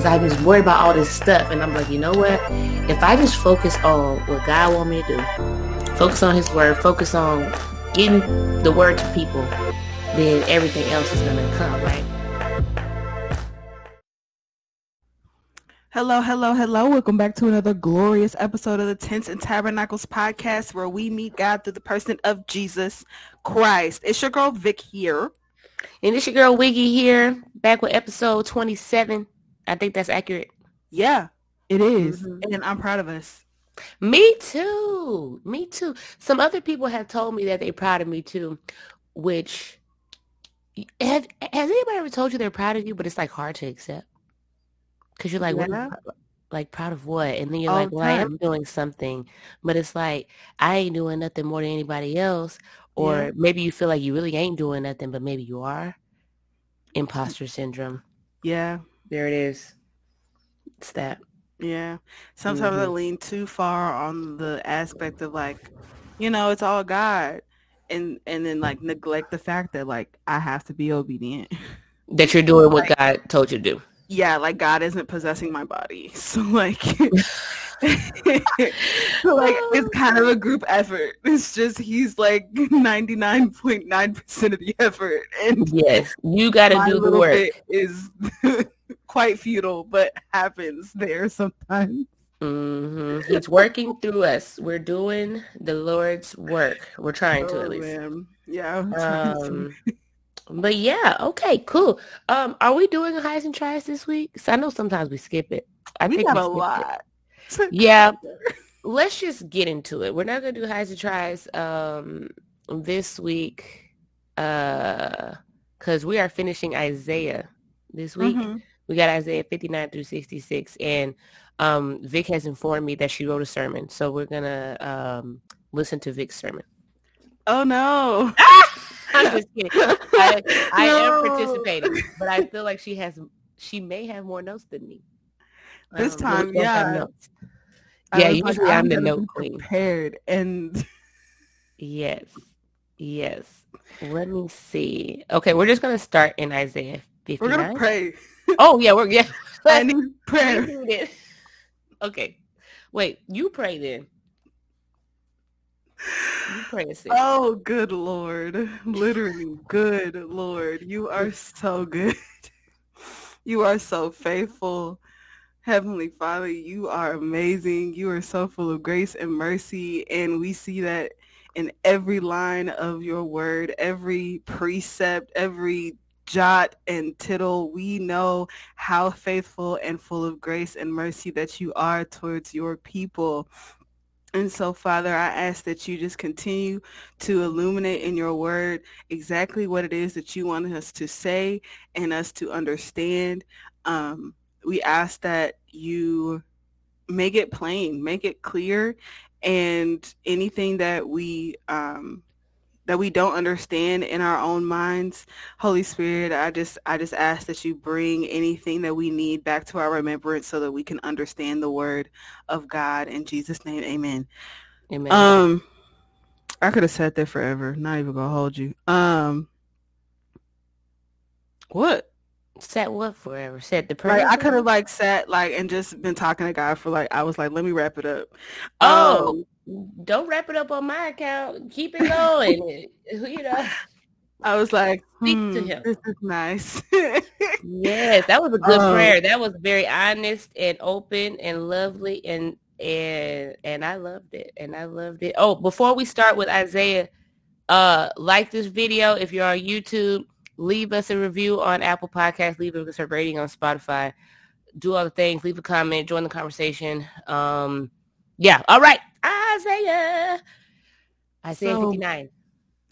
because I was worried about all this stuff. And I'm like, you know what? If I just focus on what God want me to do, focus on his word, focus on getting the word to people, then everything else is going to come, right? Hello, hello, hello. Welcome back to another glorious episode of the Tents and Tabernacles podcast where we meet God through the person of Jesus Christ. It's your girl Vic here. And it's your girl Wiggy here, back with episode 27. I think that's accurate. Yeah, it is. Mm-hmm. And I'm proud of us. Me too. Me too. Some other people have told me that they're proud of me too, which have has anybody ever told you they're proud of you, but it's like hard to accept? Because you're like, yeah. what, like proud of what? And then you're All like, well, time. I am doing something. But it's like, I ain't doing nothing more than anybody else. Or yeah. maybe you feel like you really ain't doing nothing, but maybe you are. Imposter syndrome. Yeah. There it is. It's that. Yeah. Sometimes mm-hmm. I lean too far on the aspect of like, you know, it's all God. And and then like neglect the fact that like I have to be obedient. That you're doing what God told you to do yeah, like God isn't possessing my body. So like so like it's kind of a group effort. It's just he's like 99.9% of the effort and yes, you got to do the work. Is quite futile but happens there sometimes. Mm-hmm. He's working through us. We're doing the Lord's work. We're trying to oh, at least. Man. Yeah. Um, but yeah, okay, cool. Um, are we doing highs and tries this week? So I know sometimes we skip it. I we think got we a lot. yeah. Let's just get into it. We're not gonna do highs and tries um this week. Uh because we are finishing Isaiah this week. Mm-hmm. We got Isaiah 59 through 66. And um Vic has informed me that she wrote a sermon. So we're gonna um listen to Vic's sermon. Oh no. I'm just kidding. I, I no. am participating, but I feel like she has she may have more notes than me. This um, time, yeah. Yeah, usually like, I'm, I'm the note queen. Prepared and yes, yes. Let me see. Okay, we're just gonna start in Isaiah 59. We're gonna pray. Oh yeah, we're yeah. I need prayer. Okay, wait. You pray then. Oh, good Lord. Literally, good Lord. You are so good. You are so faithful. Heavenly Father, you are amazing. You are so full of grace and mercy. And we see that in every line of your word, every precept, every jot and tittle. We know how faithful and full of grace and mercy that you are towards your people. And so, Father, I ask that you just continue to illuminate in your word exactly what it is that you want us to say and us to understand. Um, we ask that you make it plain, make it clear, and anything that we um, that we don't understand in our own minds. Holy spirit i just i just ask that you bring anything that we need back to our remembrance so that we can understand the word of god. In jesus name amen. Amen. Um i could have sat there forever not even gonna hold you. Um what sat what forever sat the prayer like i could have like sat like and just been talking to god for like i was like let me wrap it up oh um, don't wrap it up on my account. Keep it going. you know. I was like, speak hmm, to him. This is nice. yes, that was a good um, prayer. That was very honest and open and lovely and and and I loved it. And I loved it. Oh, before we start with Isaiah, uh, like this video if you're on YouTube. Leave us a review on Apple Podcasts. Leave us a rating on Spotify. Do all the things. Leave a comment. Join the conversation. Um, yeah. All right. Isaiah. Isaiah so 59.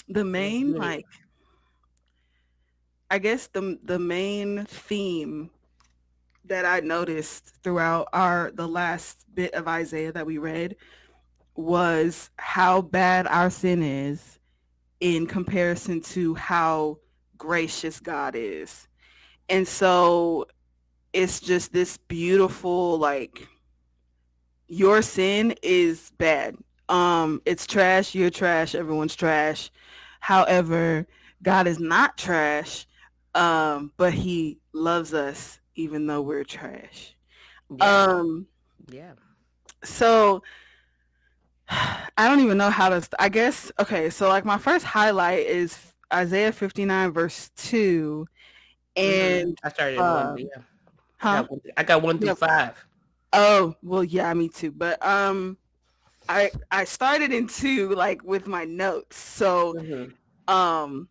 The main like I guess the the main theme that I noticed throughout our the last bit of Isaiah that we read was how bad our sin is in comparison to how gracious God is. And so it's just this beautiful like your sin is bad. Um, it's trash. You're trash. Everyone's trash. However, God is not trash, um, but he loves us. even though we're trash. Yeah. Um yeah. So I don't even know how to st- I guess okay, so like my first highlight is Isaiah 59 verse 2 mm-hmm. and I started uh, one, yeah. Huh? I got one, I got one through yep. 5. Oh, well yeah, me too. But um I I started in 2 like with my notes. So mm-hmm. um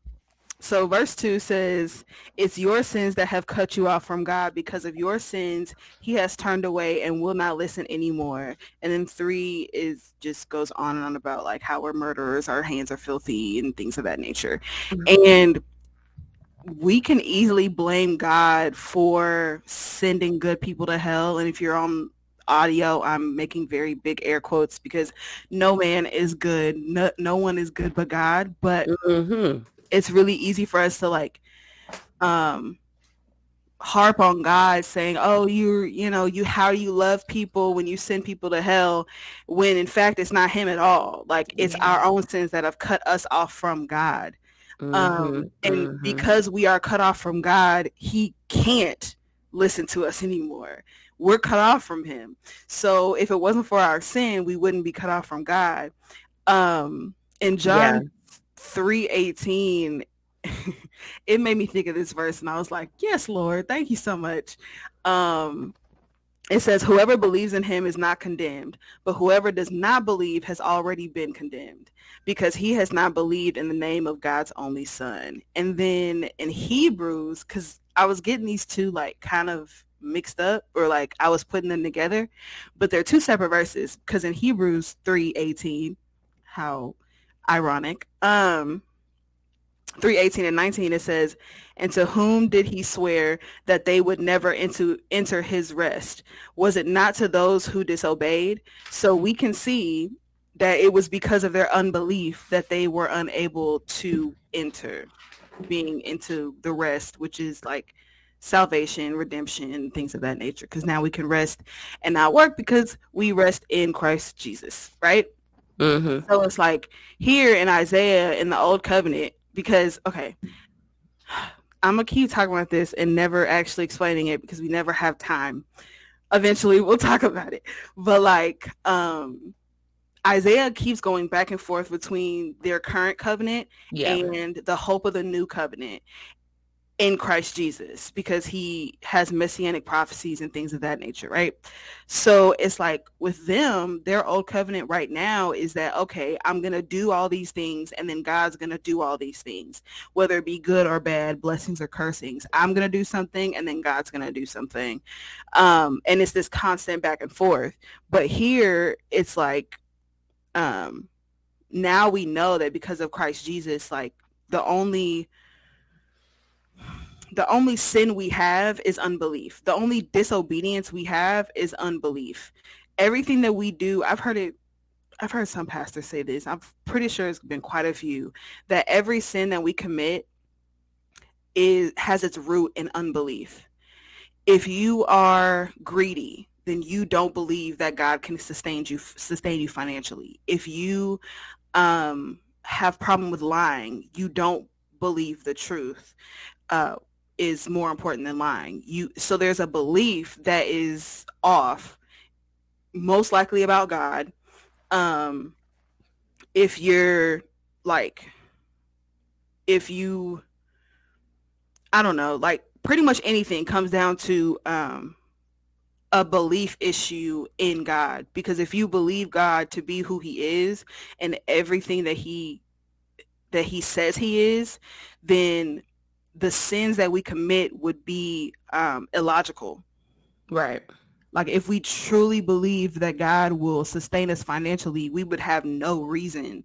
so verse 2 says, It's your sins that have cut you off from God. Because of your sins, he has turned away and will not listen anymore. And then 3 is just goes on and on about like how we're murderers, our hands are filthy and things of that nature. Mm-hmm. And we can easily blame God for sending good people to hell. And if you're on audio, I'm making very big air quotes because no man is good. No, no one is good but God. But mm-hmm it's really easy for us to like um harp on God saying, "Oh, you you know, you how you love people when you send people to hell," when in fact it's not him at all. Like it's yeah. our own sins that have cut us off from God. Mm-hmm, um and mm-hmm. because we are cut off from God, he can't listen to us anymore. We're cut off from him. So if it wasn't for our sin, we wouldn't be cut off from God. Um in John 318 it made me think of this verse and I was like, "Yes, Lord, thank you so much." Um it says whoever believes in him is not condemned, but whoever does not believe has already been condemned because he has not believed in the name of God's only son. And then in Hebrews cuz I was getting these two like kind of mixed up or like I was putting them together, but they're two separate verses because in Hebrews 3:18 how ironic. Um, 318 and 19 it says and to whom did he swear that they would never into enter his rest? Was it not to those who disobeyed? So we can see that it was because of their unbelief that they were unable to enter being into the rest which is like salvation redemption things of that nature. Because now we can rest and not work because we rest in christ jesus right Mm-hmm. So it's like here in Isaiah in the Old Covenant, because okay, I'm gonna keep talking about this and never actually explaining it because we never have time. Eventually, we'll talk about it. But like, um, Isaiah keeps going back and forth between their current covenant yeah. and the hope of the new covenant in Christ Jesus because he has messianic prophecies and things of that nature, right? So it's like with them, their old covenant right now is that, okay, I'm going to do all these things and then God's going to do all these things, whether it be good or bad, blessings or cursings. I'm going to do something and then God's going to do something. Um, and it's this constant back and forth. But here it's like, um, now we know that because of Christ Jesus, like the only the only sin we have is unbelief. The only disobedience we have is unbelief. Everything that we do, I've heard it I've heard some pastors say this. I'm pretty sure it's been quite a few that every sin that we commit is has its root in unbelief. If you are greedy, then you don't believe that God can sustain you sustain you financially. If you um, have problem with lying, you don't believe the truth. Uh, is more important than lying. You so there's a belief that is off, most likely about God. Um, if you're like, if you, I don't know, like pretty much anything comes down to um, a belief issue in God. Because if you believe God to be who He is and everything that He that He says He is, then the sins that we commit would be um, illogical. Right. Like if we truly believe that God will sustain us financially, we would have no reason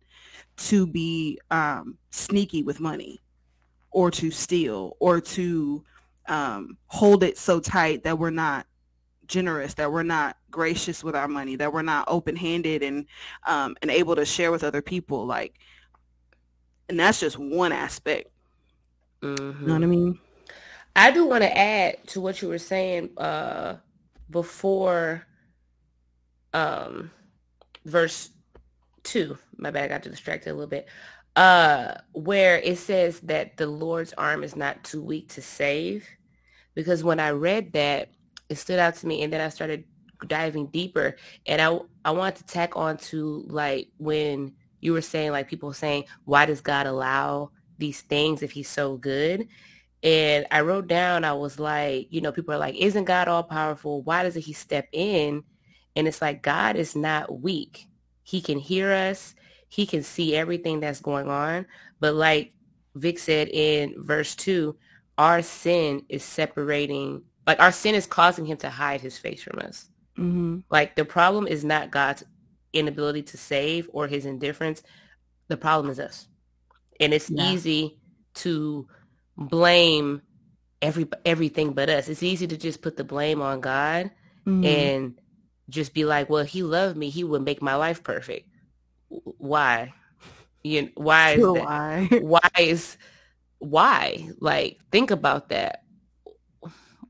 to be um, sneaky with money or to steal or to um, hold it so tight that we're not generous, that we're not gracious with our money, that we're not open-handed and um, and able to share with other people. Like, and that's just one aspect. Mm-hmm. You know what I mean? I do want to add to what you were saying uh, before um, verse two. My bad, I got distracted a little bit. Uh, where it says that the Lord's arm is not too weak to save. because when I read that, it stood out to me, and then I started diving deeper, and I I wanted to tack on to like when you were saying like people saying why does God allow these things if He's so good, and I wrote down I was like you know people are like isn't God all powerful? Why doesn't He step in? And it's like God is not weak. He can hear us. He can see everything that's going on. But like Vic said in verse two, our sin is separating, like our sin is causing him to hide his face from us. Mm-hmm. Like the problem is not God's inability to save or his indifference. The problem is us. And it's yeah. easy to blame every everything but us. It's easy to just put the blame on God mm-hmm. and just be like, well, he loved me. He would make my life perfect. Why? You know, why is that? Why? why is why? Like, think about that.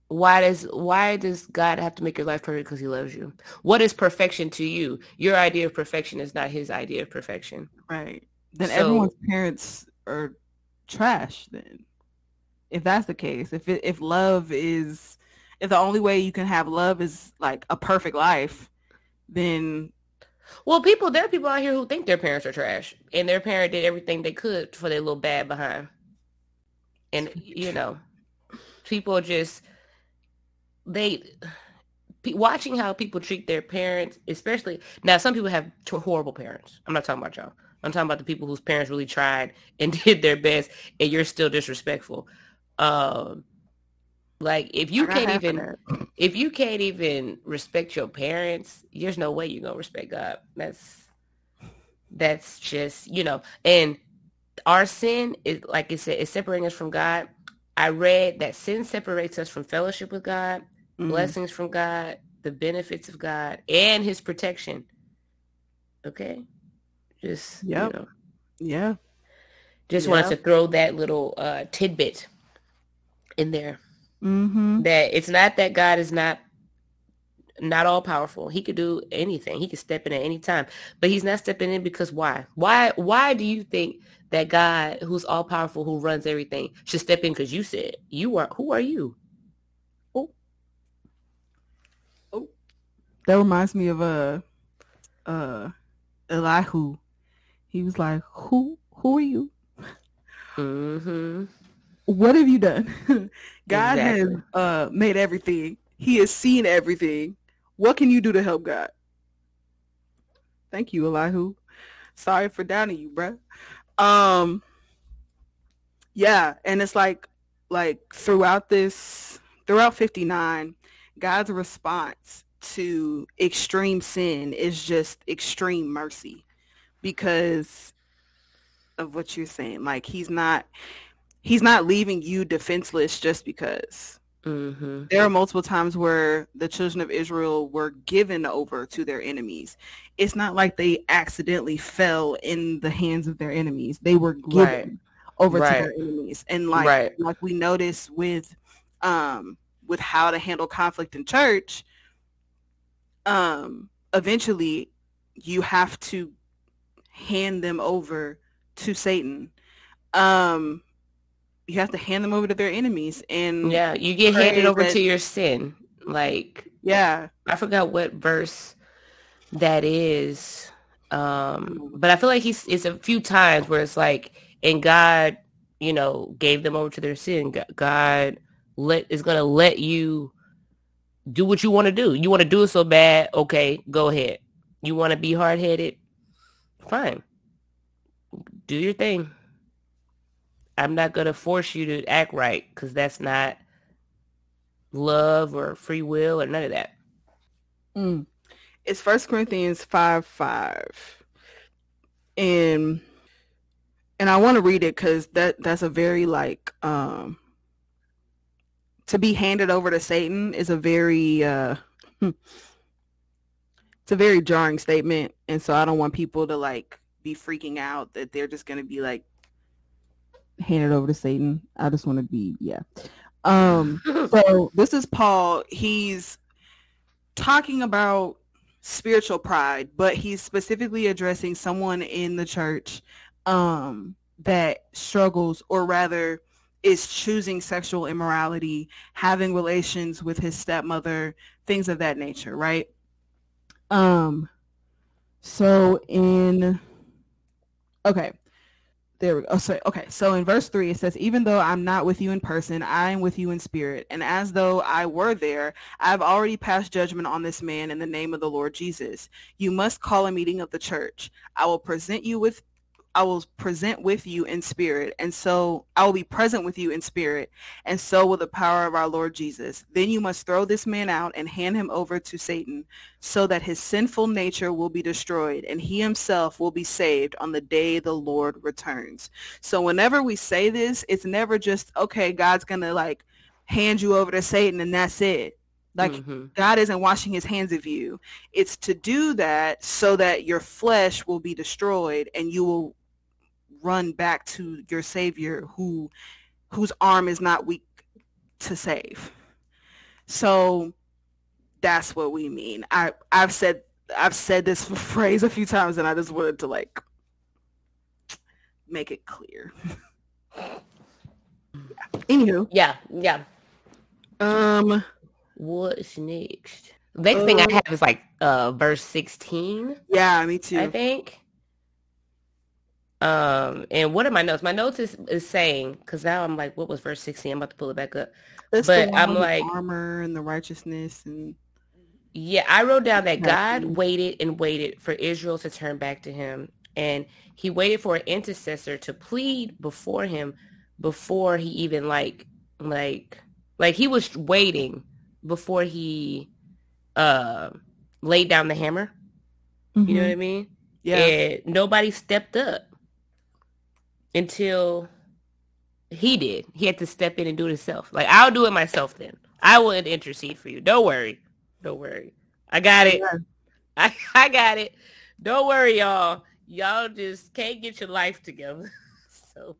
Why does why does God have to make your life perfect because he loves you? What is perfection to you? Your idea of perfection is not his idea of perfection. Right. Then so, everyone's parents are trash then. If that's the case, if it, if love is if the only way you can have love is like a perfect life, then well, people there are people out here who think their parents are trash, and their parent did everything they could for their little bad behind. And you know people just they watching how people treat their parents especially now some people have horrible parents. I'm not talking about y'all i'm talking about the people whose parents really tried and did their best and you're still disrespectful um like if you can't even if you can't even respect your parents there's no way you're gonna respect god that's that's just you know and our sin is like I said, is separating us from God. I read that sin separates us from fellowship with God, mm-hmm. blessings from God, the benefits of God, and his protection. Okay. Just yeah, you know. Yeah. Just yep. wanted to throw that little uh, tidbit in there. Mm-hmm. That it's not that God is not not all powerful. He could do anything. He could step in at any time. But he's not stepping in because why? Why why do you think that God who's all powerful, who runs everything, should step in because you said you are who are you? Oh. Oh. That reminds me of a uh, uh Elihu. He was like, Who who are you? Mm-hmm. What have you done? God exactly. has uh made everything. He has seen everything. What can you do to help God? Thank you, Elihu. Sorry for downing you, bruh. Um yeah, and it's like like throughout this throughout 59, God's response to extreme sin is just extreme mercy because of what you're saying. Like he's not he's not leaving you defenseless just because. Mm-hmm. There are multiple times where the children of Israel were given over to their enemies. It's not like they accidentally fell in the hands of their enemies. They were given right. over right. to their enemies. And like right. like we notice with um with how to handle conflict in church, um eventually you have to hand them over to Satan. Um you have to hand them over to their enemies and yeah you get handed over that, to your sin like yeah. I forgot what verse that is um but i feel like he's it's a few times where it's like and god you know gave them over to their sin. God let is gonna let you do what you want to do. You want to do it so bad? Okay go ahead. You want to be hard-headed fine do your thing I'm not going to force you to act right because that's not love or free will or none of that. Mm. It's First Corinthians 5 5. And and I want to read it because that that's a very like um to be handed over to Satan is a very uh it's a very jarring statement and so I don't want people to like be freaking out that they're just gonna be like handed over to Satan. I just want to be yeah. Um so this is Paul. He's talking about spiritual pride, but he's specifically addressing someone in the church um that struggles or rather is choosing sexual immorality, having relations with his stepmother, things of that nature, right? Um so in okay. There we go. So, okay. So in verse 3, it says, Even though I'm not with you in person, I am with you in spirit. And as though I were there, I've already passed judgment on this man in the name of the Lord Jesus. You must call a meeting of the church. I will present you with I will present with you in spirit, and so I will be present with you in spirit, and so will the power of our Lord Jesus. Then you must throw this man out and hand him over to Satan, so that his sinful nature will be destroyed, and he himself will be saved on the day the Lord returns. So whenever we say this, it's never just, okay, God's going to like hand you over to Satan and that's it. Like mm-hmm. God isn't washing his hands of you. It's to do that so that your flesh will be destroyed and you will run back to your savior who whose arm is not weak to save. So that's what we mean. I I've said I've said this phrase a few times and I just wanted to like make it clear. yeah. Anywho. Yeah, yeah. Um what's next? next thing I um, have is like uh verse 16. Yeah, me too. I think. Um, and what are my notes? My notes is, is saying because now I'm like, what was verse 16? I'm about to pull it back up. That's but I'm like armor and the righteousness and yeah, I wrote down that God waited and waited for Israel to turn back to him. And he waited for an intercessor to plead before him before he even like like like he was waiting before he uh laid down the hammer. Mm-hmm. You know mm-hmm. what I mean? Yeah. And nobody stepped up until he did. He had to step in and do it himself. Like I'll do it myself then. I will intercede for you. Don't worry. Don't worry. I got it. I, I got it. Don't worry, y'all. Y'all just can't get your life together. so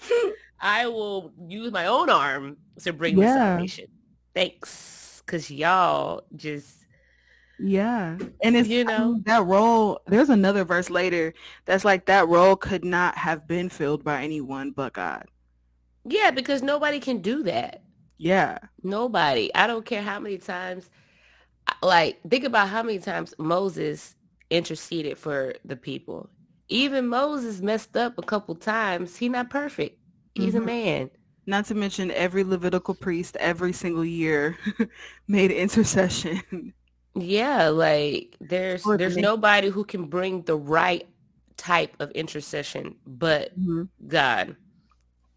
I will use my own arm to bring yeah. the salvation. Thanks. Cause y'all just yeah. And it's you know that role there's another verse later that's like that role could not have been filled by anyone but God. Yeah, because nobody can do that. Yeah. Nobody. I don't care how many times like think about how many times Moses interceded for the people. Even Moses messed up a couple times. He's not perfect. He's mm-hmm. a man. Not to mention every Levitical priest every single year made intercession yeah, like there's there's nobody who can bring the right type of intercession but mm-hmm. God.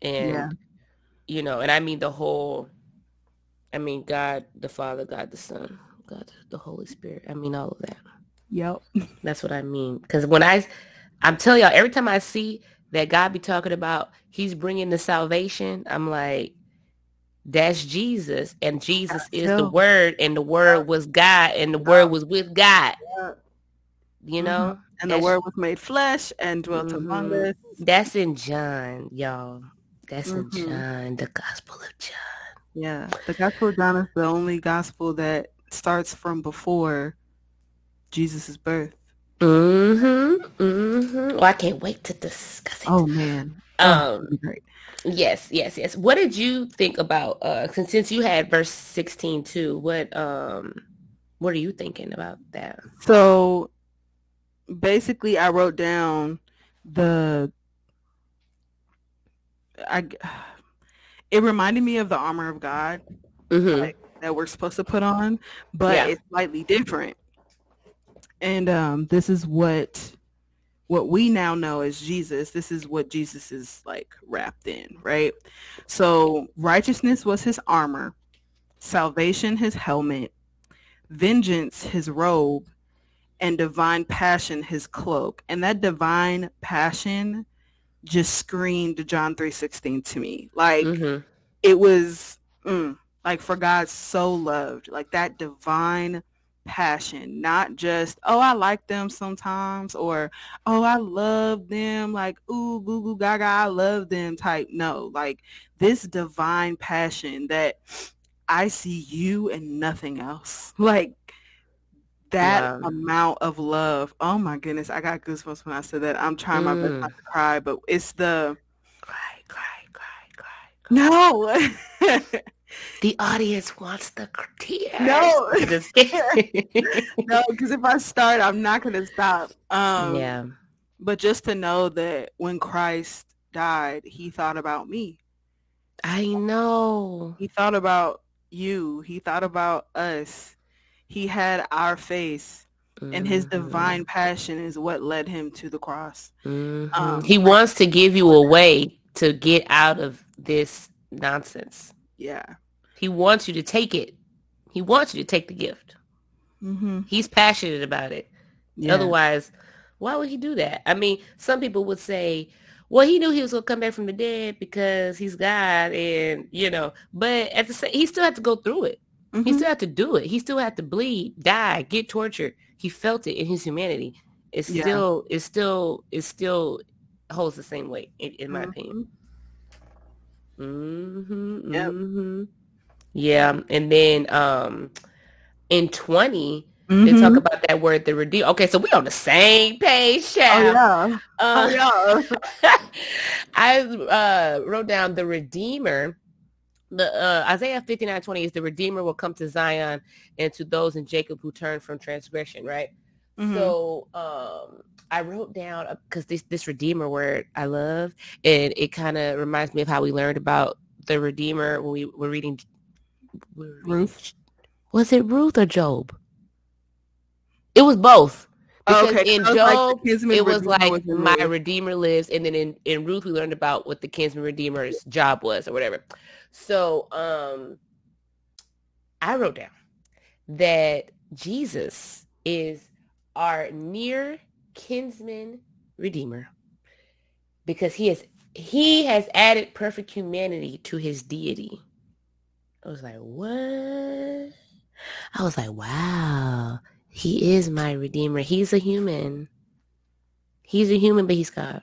And yeah. you know, and I mean the whole I mean God the Father, God the Son, God the Holy Spirit. I mean all of that. Yep. That's what I mean. Because when I, I'm telling y'all, every time I see that God be talking about He's bringing the salvation, I'm like, that's Jesus, and Jesus is the Word, and the Word was God, and the Word was with God. You know, mm-hmm. and the Word was made flesh and dwelt mm-hmm. among us. That's in John, y'all. That's mm-hmm. in John, the Gospel of John. Yeah, the Gospel of John is the only gospel that starts from before Jesus' birth. Mm-hmm. Mm-hmm. Well, I can't wait to discuss it. Oh man. Oh, um, great. Yes, yes, yes. What did you think about uh since, since you had verse 16 too, what um what are you thinking about that? So basically I wrote down the I it reminded me of the armor of God mm-hmm. like, that we're supposed to put on, but yeah. it's slightly different. And um this is what what we now know as Jesus, this is what Jesus is like wrapped in, right? So righteousness was his armor, salvation his helmet, vengeance his robe, and divine passion his cloak. And that divine passion just screamed John 3:16 to me. Like mm-hmm. it was mm, like for God so loved, like that divine passion, not just, oh, I like them sometimes or, oh, I love them, like, ooh, goo goo gaga, I love them type. No, like this divine passion that I see you and nothing else. Like that yeah. amount of love. Oh my goodness, I got goosebumps when I said that. I'm trying my best not mm. to cry, but it's the cry, cry, cry, cry, cry. No. the audience wants the tears. No. no, because if I start, I'm not gonna stop. Um, yeah. But just to know that when Christ died, he thought about me. I know. He thought about you. He thought about us. He had our face. Mm-hmm. And his mm-hmm. divine passion is what led him to the cross. Mm-hmm. Um, he wants to give you a way to get out of this nonsense. Yeah. He wants you to take it. He wants you to take the gift. Mm-hmm. He's passionate about it. Yeah. Otherwise, why would he do that? I mean, some people would say, well, he knew he was going to come back from the dead because he's God and, you know, but at the same, he still had to go through it. Mm-hmm. He still had to do it. He still had to bleed, die, get tortured. He felt it in his humanity. It's yeah. still, it's still, it still holds the same weight, in, in my mm-hmm. opinion. Mm-hmm, yep. mm-hmm. Yeah. And then um in 20, mm-hmm. they talk mm-hmm. about that word, the redeem. Okay, so we on the same page, child. Oh, yeah. Uh, oh, yeah. I uh, wrote down the redeemer. The uh, Isaiah 59, 20 is the redeemer will come to Zion and to those in Jacob who turn from transgression, right? Mm-hmm. So um, I wrote down because this this redeemer word I love, and it kind of reminds me of how we learned about the redeemer when we were reading, we were reading Ruth. Was it Ruth or Job? It was both. Oh, because okay. in Job, like it was like my redeemer lives, and then in, in Ruth we learned about what the kinsman redeemer's job was or whatever. So um I wrote down that Jesus is our near kinsman redeemer because he has he has added perfect humanity to his deity. I was like, what? I was like, wow, he is my redeemer. He's a human. He's a human, but he's God.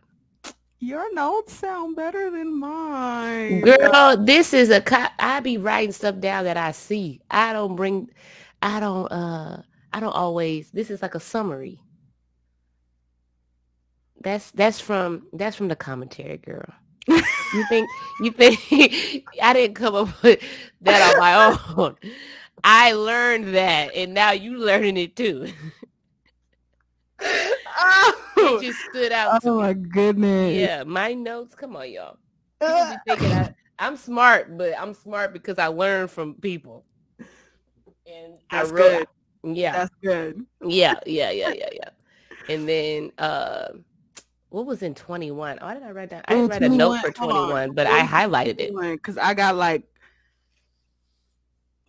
Your notes sound better than mine. Girl, this is a I be writing stuff down that I see. I don't bring I don't uh I don't always this is like a summary. That's that's from that's from the commentary, girl. you think you think I didn't come up with that on my own. I learned that and now you learning it too. oh, it just stood out. Oh my goodness. Yeah, my notes. Come on, y'all. I, I'm smart, but I'm smart because I learned from people. And That's I wrote, good. Yeah. That's good. Yeah, yeah, yeah, yeah, yeah. And then uh what was in 21? Why did I write down? I didn't write a note for 21, but I highlighted it. Because I got like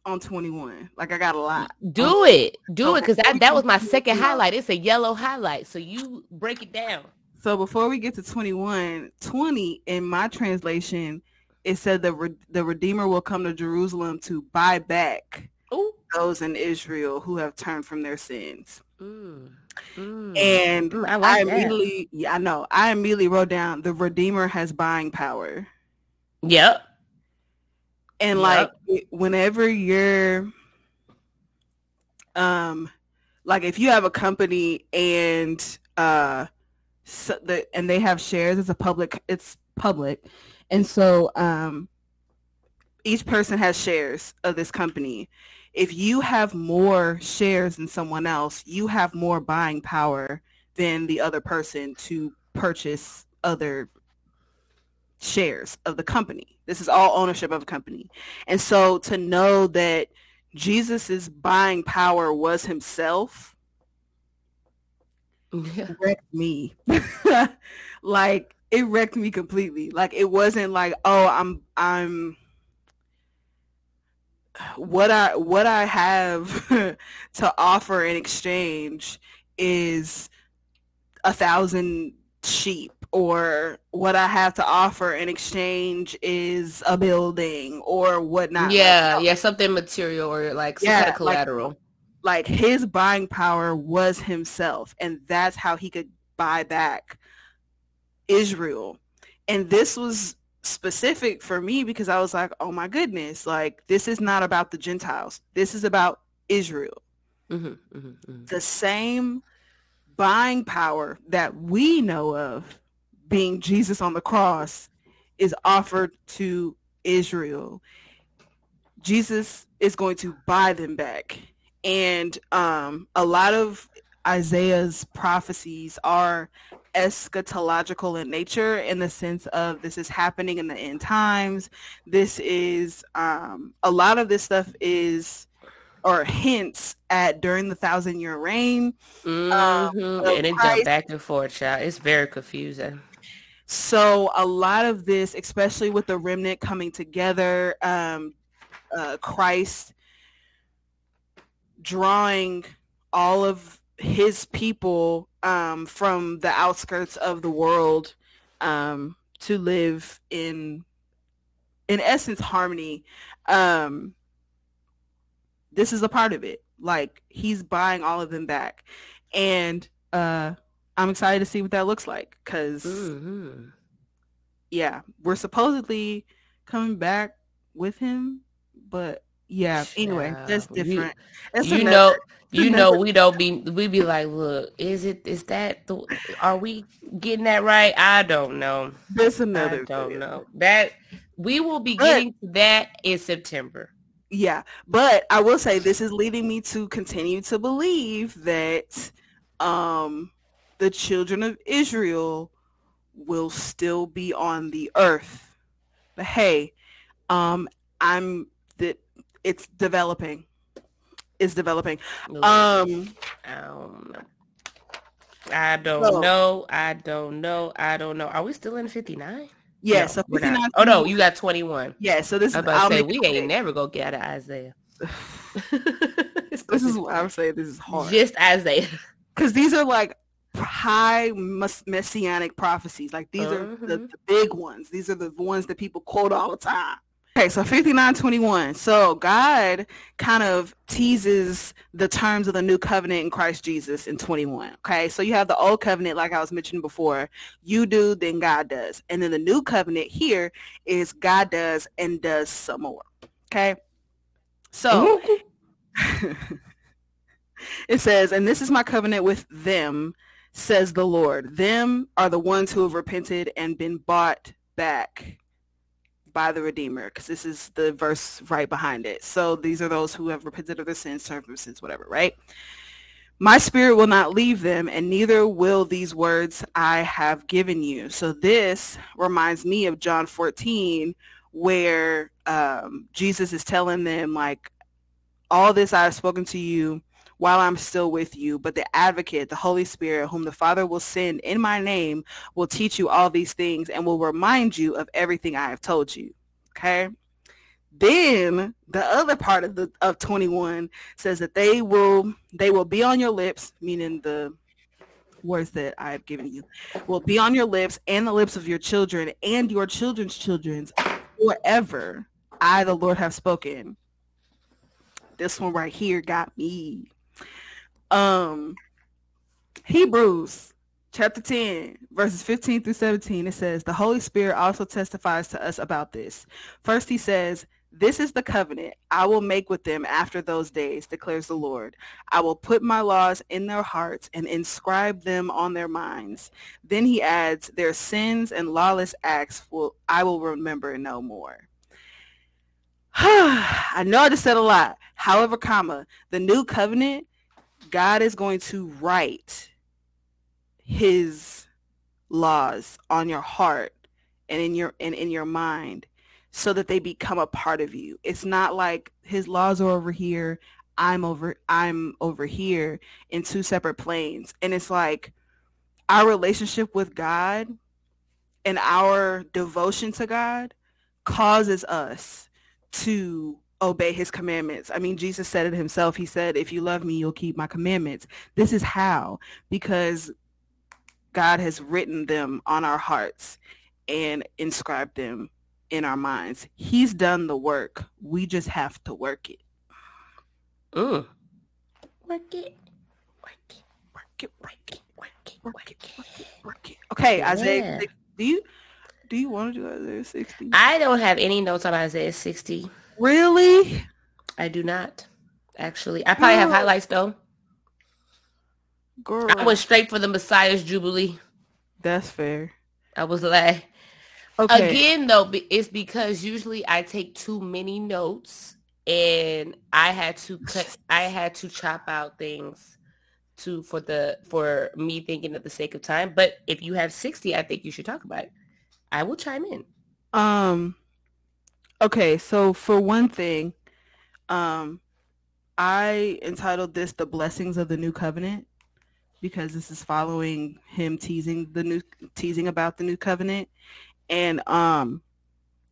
on 21. Like I got a lot. Do it. Do it because that, that was my second highlight. It's a yellow highlight. So you break it down. So before we get to 21, 20 in my translation, it said the re- the Redeemer will come to Jerusalem to buy back Ooh. those in Israel who have turned from their sins. Mm. Mm. And mm, I, like I immediately, yeah, I know. I immediately wrote down the Redeemer has buying power. Yep. And yep. like whenever you're, um, like if you have a company and uh, so the and they have shares, it's a public, it's public, and so um, each person has shares of this company if you have more shares than someone else, you have more buying power than the other person to purchase other shares of the company. This is all ownership of a company. And so to know that Jesus's buying power was himself yeah. wrecked me. like it wrecked me completely. Like it wasn't like, oh, I'm I'm what I what I have to offer in exchange is a thousand sheep or what I have to offer in exchange is a building or whatnot. Yeah, like, yeah, something material or like some yeah, kind of collateral. Like, like his buying power was himself, and that's how he could buy back Israel. And this was specific for me because I was like, oh my goodness, like this is not about the Gentiles. This is about Israel. Mm-hmm, mm-hmm, mm-hmm. The same buying power that we know of being Jesus on the cross is offered to Israel, Jesus is going to buy them back. And um, a lot of Isaiah's prophecies are eschatological in nature in the sense of this is happening in the end times. This is um, a lot of this stuff is or hints at during the thousand year reign. Mm-hmm. Um, and it jumped back and forth, child. It's very confusing. So a lot of this, especially with the remnant coming together, um, uh, Christ drawing all of his people um, from the outskirts of the world um, to live in, in essence, harmony. Um, this is a part of it. Like he's buying all of them back, and uh, I'm excited to see what that looks like because, mm-hmm. yeah, we're supposedly coming back with him, but yeah. Anyway, yeah. that's different. You, you know, you know, we don't be we be like, look, is it is that the are we getting that right? I don't know. That's another. I don't know that we will be getting but, that in September. Yeah, but I will say this is leading me to continue to believe that um the children of Israel will still be on the earth. But hey, um I'm that it's developing. It's developing. Um I don't know. I don't so, know. I don't know. I don't know. Are we still in 59? Yeah, no, so 59. Oh no, you got 21. Yeah, so this is about to say we ain't never gonna get out of Isaiah. this is what I'm saying. this is hard. Just Isaiah. Because these are like high messianic prophecies. Like these uh-huh. are the, mm-hmm. the big ones. These are the ones that people quote all the time. Okay, so 5921. So God kind of teases the terms of the new covenant in Christ Jesus in 21. Okay, so you have the old covenant, like I was mentioning before. You do, then God does. And then the new covenant here is God does and does some more. Okay, so it says, and this is my covenant with them, says the Lord. Them are the ones who have repented and been bought back by the Redeemer, because this is the verse right behind it. So these are those who have repented of their sins, turned from sins, whatever, right? My spirit will not leave them, and neither will these words I have given you. So this reminds me of John 14, where um, Jesus is telling them, like, all this I have spoken to you while I'm still with you. But the advocate, the Holy Spirit, whom the Father will send in my name, will teach you all these things and will remind you of everything I have told you. Okay. Then the other part of the of 21 says that they will they will be on your lips, meaning the words that I have given you, will be on your lips and the lips of your children and your children's children's forever. I, the Lord, have spoken. This one right here got me. Um, Hebrews chapter 10, verses 15 through 17, it says, The Holy Spirit also testifies to us about this. First, he says, This is the covenant I will make with them after those days, declares the Lord. I will put my laws in their hearts and inscribe them on their minds. Then he adds, Their sins and lawless acts will I will remember no more. I know I just said a lot. However, comma, the new covenant God is going to write his laws on your heart and in your and in your mind so that they become a part of you. It's not like his laws are over here, I'm over I'm over here in two separate planes. And it's like our relationship with God and our devotion to God causes us to obey his commandments. I mean, Jesus said it himself. He said, if you love me, you'll keep my commandments. This is how, because God has written them on our hearts and inscribed them in our minds. He's done the work. We just have to work it. Mm. Work it. Work it. Work it. Work it. Work it. Work it. Work it. Work it. Okay, yeah. Isaiah, do you do you want to do Isaiah 60? I don't have any notes on Isaiah 60. Really? I do not. Actually, I probably have highlights though. Girl, I went straight for the Messiah's Jubilee. That's fair. I was like, Okay. Again, though, it's because usually I take too many notes and I had to cut. I had to chop out things to for the for me thinking at the sake of time. But if you have sixty, I think you should talk about it. I will chime in. Um. Okay, so for one thing, um, I entitled this "The Blessings of the New Covenant" because this is following him teasing the new teasing about the new covenant and um,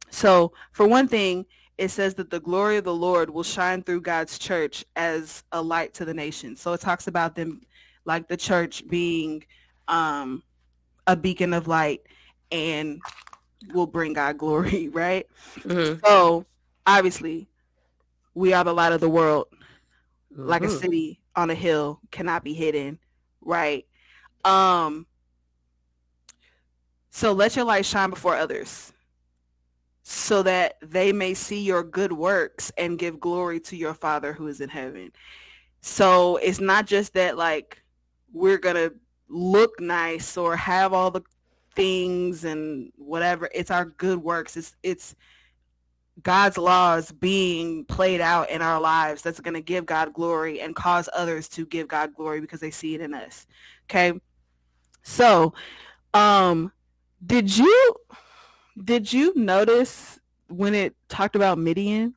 so for one thing, it says that the glory of the Lord will shine through God's church as a light to the nations. So it talks about them like the church being um, a beacon of light and will bring God glory, right? Mm-hmm. So obviously, we are the light of the world. Mm-hmm. Like a mm-hmm. city on a hill cannot be hidden, right? Um, so let your light shine before others so that they may see your good works and give glory to your Father who is in heaven. So it's not just that like we're going to look nice or have all the things and whatever. It's our good works. It's it's God's laws being played out in our lives that's going to give God glory and cause others to give God glory because they see it in us. Okay? So, um did you did you notice when it talked about Midian?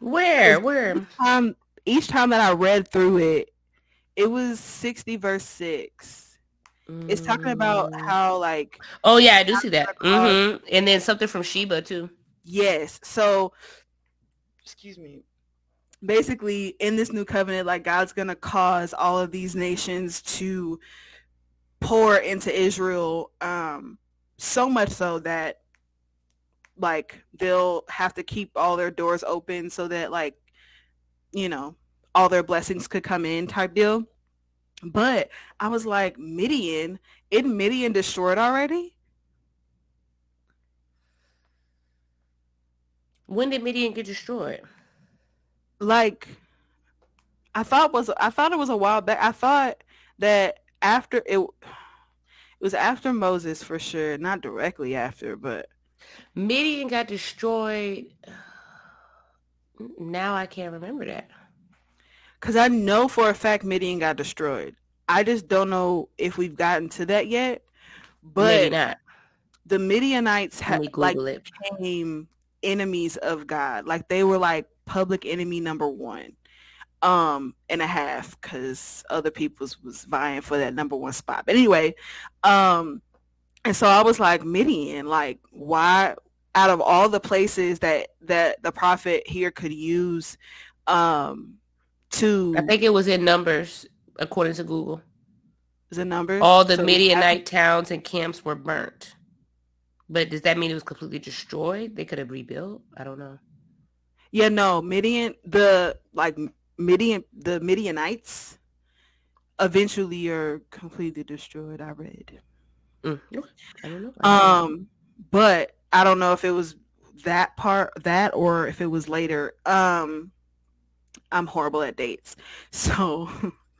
Where? Where? Each time, each time that I read through it, it was 60 verse 6. It's talking about mm. how like Oh yeah, I do see that. Mm-hmm. And then something from Sheba too. Yes. So excuse me. Basically, in this new covenant, like God's gonna cause all of these nations to pour into Israel um so much so that like they'll have to keep all their doors open so that like you know all their blessings could come in type deal but i was like midian isn't midian destroyed already when did midian get destroyed like i thought was i thought it was a while back i thought that after it it was after Moses for sure, not directly after, but Midian got destroyed. Now I can't remember that. Cause I know for a fact Midian got destroyed. I just don't know if we've gotten to that yet. But the Midianites had like it. became enemies of God. Like they were like public enemy number one um and a half because other people was vying for that number one spot. But anyway, um and so I was like, Midian, like why out of all the places that that the prophet here could use um to I think it was in numbers according to Google. Is it numbers? All the so Midianite towns and camps were burnt. But does that mean it was completely destroyed? They could have rebuilt? I don't know. Yeah, no, Midian the like Midian the Midianites eventually are completely destroyed. I read. Mm, I don't know. um, but I don't know if it was that part that or if it was later. Um, I'm horrible at dates, so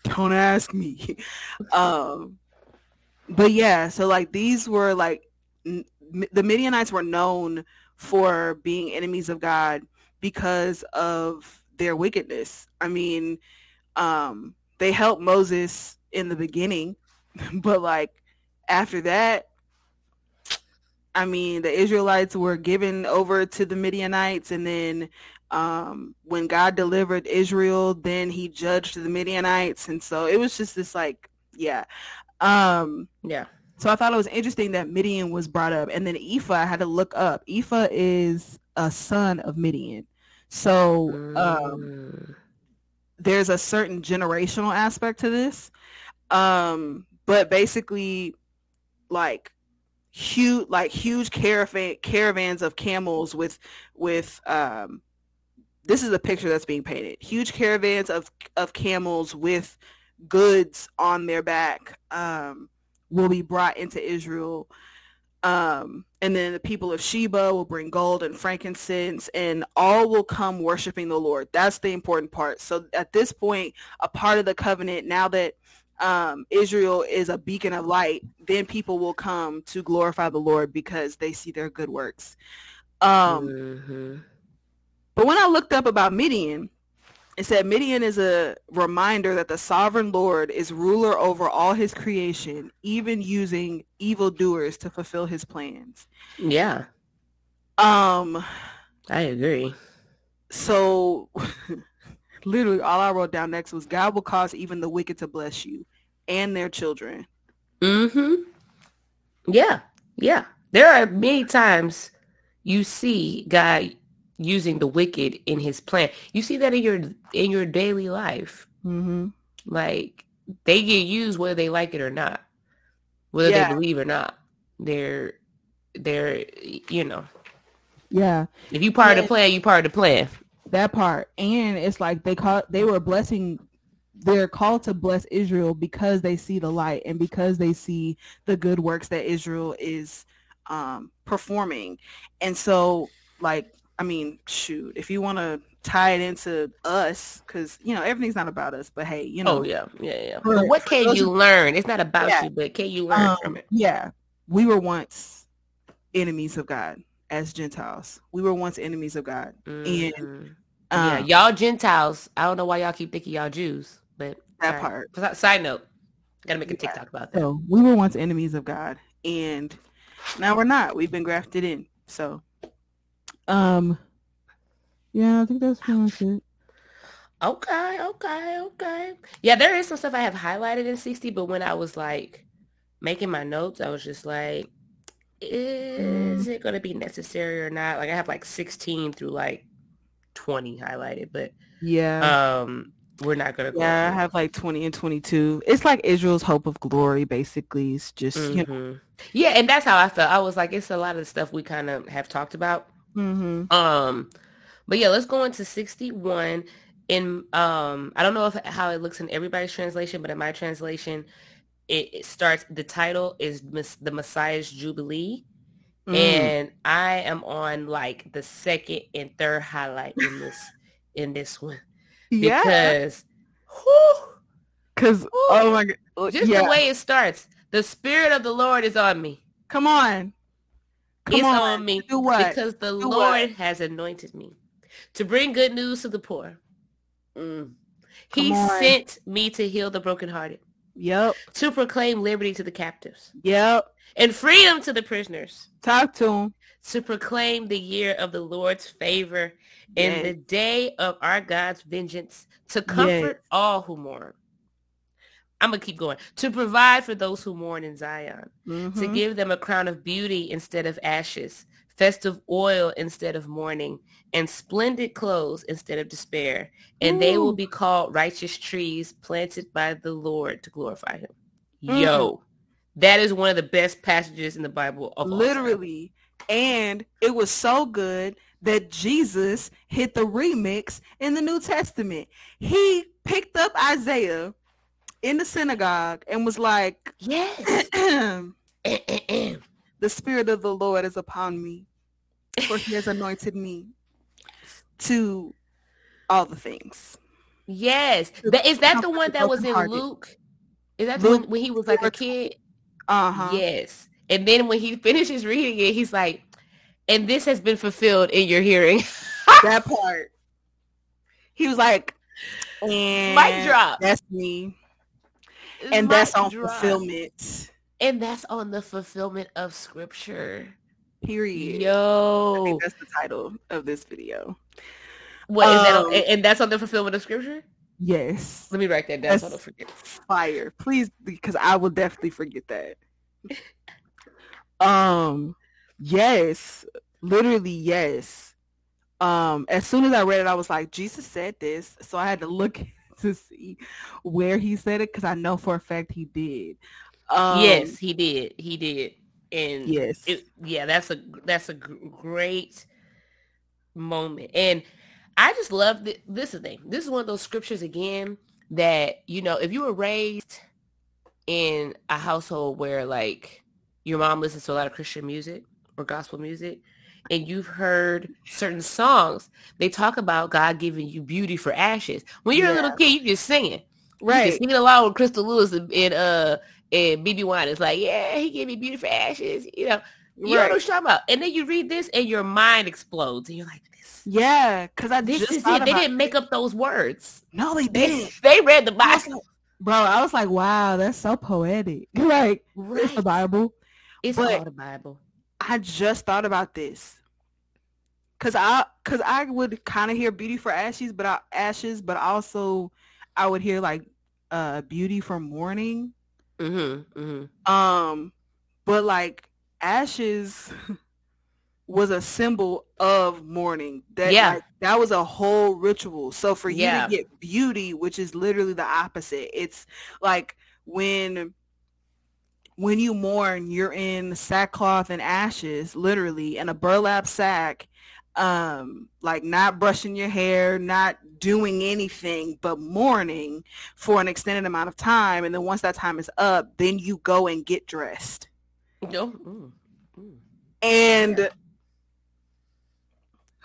don't ask me. um, but yeah, so like these were like n- the Midianites were known for being enemies of God because of their wickedness. I mean, um, they helped Moses in the beginning, but like after that, I mean, the Israelites were given over to the Midianites, and then um, when God delivered Israel, then He judged the Midianites, and so it was just this like, yeah, um, yeah. So I thought it was interesting that Midian was brought up, and then Ephah I had to look up. Ephah is a son of Midian, so um, mm. there's a certain generational aspect to this. Um, but basically, like huge, like huge caravan caravans of camels with with um, this is a picture that's being painted. Huge caravans of of camels with goods on their back um, will be brought into Israel um, and then the people of Sheba will bring gold and frankincense, and all will come worshiping the Lord. That's the important part. So at this point, a part of the covenant, now that um, Israel is a beacon of light, then people will come to glorify the Lord because they see their good works. Um, mm-hmm. But when I looked up about Midian, it said Midian is a reminder that the sovereign Lord is ruler over all his creation, even using evildoers to fulfill his plans. Yeah. Um I agree. So literally all I wrote down next was God will cause even the wicked to bless you and their children. Mm-hmm. Yeah. Yeah. There are many times you see God using the wicked in his plan. You see that in your in your daily life. Mm-hmm. Like they get used whether they like it or not, whether yeah. they believe or not. They're they're you know. Yeah. If you part of the plan, you part of the plan. That part, and it's like they call they were blessing. They're called to bless Israel because they see the light and because they see the good works that Israel is um, performing, and so like I mean, shoot, if you want to tie it into us, because you know everything's not about us, but hey, you know. Oh yeah, yeah, yeah. For, what can you learn? It's not about yeah. you, but can you learn um, from it? Yeah, we were once enemies of God as Gentiles. We were once enemies of God, mm-hmm. and um, yeah, y'all Gentiles. I don't know why y'all keep thinking y'all Jews, but that part. Side note, gotta make a yeah. TikTok about that. So we were once enemies of God, and now we're not. We've been grafted in. So um, yeah, I think that's pretty much it. Okay, okay, okay. Yeah, there is some stuff I have highlighted in 60, but when I was like making my notes, I was just like, is it going to be necessary or not? Like I have like 16 through like 20 highlighted, but yeah, um, we're not going to. Yeah, I have like 20 and 22. It's like Israel's hope of glory, basically. It's just, mm-hmm. you know. Mm-hmm. Yeah, and that's how I felt. I was like, it's a lot of stuff we kind of have talked about. Mm-hmm. Um, but yeah, let's go into 61. In um, I don't know if how it looks in everybody's translation, but in my translation, it, it starts. The title is the Messiah's Jubilee, mm. and I am on like the second and third highlight in this in this one because, because oh my god, just yeah. the way it starts, the Spirit of the Lord is on me. Come on. Come it's on, on me because the Do Lord what? has anointed me to bring good news to the poor. Mm. He sent me to heal the brokenhearted. Yep. To proclaim liberty to the captives. Yep. And freedom to the prisoners. Talk to him. To proclaim the year of the Lord's favor yes. and the day of our God's vengeance to comfort yes. all who mourn. I'm gonna keep going. To provide for those who mourn in Zion, mm-hmm. to give them a crown of beauty instead of ashes, festive oil instead of mourning, and splendid clothes instead of despair. And Ooh. they will be called righteous trees planted by the Lord to glorify him. Mm-hmm. Yo, that is one of the best passages in the Bible of literally. And it was so good that Jesus hit the remix in the New Testament. He picked up Isaiah in the synagogue and was like, Yes. the Spirit of the Lord is upon me, for he has anointed me to all the things. Yes. That, is that the one that was in Luke? Is that Luke, when he was like a kid? Uh-huh. Yes. And then when he finishes reading it, he's like, and this has been fulfilled in your hearing. that part. He was like, and mic drop. That's me and that's on fulfillment. And that's on the fulfillment of scripture. Period. Yo, that's the title of this video. What um, is that? And that's on the fulfillment of scripture. Yes. Let me write that down. so I don't forget. Fire, please, because I will definitely forget that. um, yes, literally yes. Um, as soon as I read it, I was like, Jesus said this, so I had to look to see where he said it because I know for a fact he did. Um, yes, he did. He did. And yes, it, yeah, that's a that's a great moment. And I just love the, this. Is the thing. This is one of those scriptures again that you know if you were raised in a household where like your mom listens to a lot of Christian music or gospel music, and you've heard certain songs, they talk about God giving you beauty for ashes. When you're yeah. a little kid, you just singing. Right. You just Singing along with Crystal Lewis and, and uh and BeBe Winans like, yeah, he gave me beauty for ashes. You know, you right. know what I'm talking about. And then you read this and your mind explodes and you're like, this. Yeah, because I this is it. They didn't make up those words. No, they didn't. they read the Bible. Bro, I was like, wow, that's so poetic. like, right. it's the Bible. It's but all the Bible. I just thought about this. Cause I, cause I would kind of hear beauty for ashes, but I, ashes, but also I would hear like uh beauty for mourning. Mm-hmm, mm-hmm. Um, but like ashes was a symbol of mourning. That yeah. Like, that was a whole ritual. So for you yeah. to get beauty, which is literally the opposite, it's like when when you mourn, you're in sackcloth and ashes, literally, in a burlap sack, um, like not brushing your hair, not doing anything but mourning for an extended amount of time. And then once that time is up, then you go and get dressed. No. Mm. Mm. And yeah.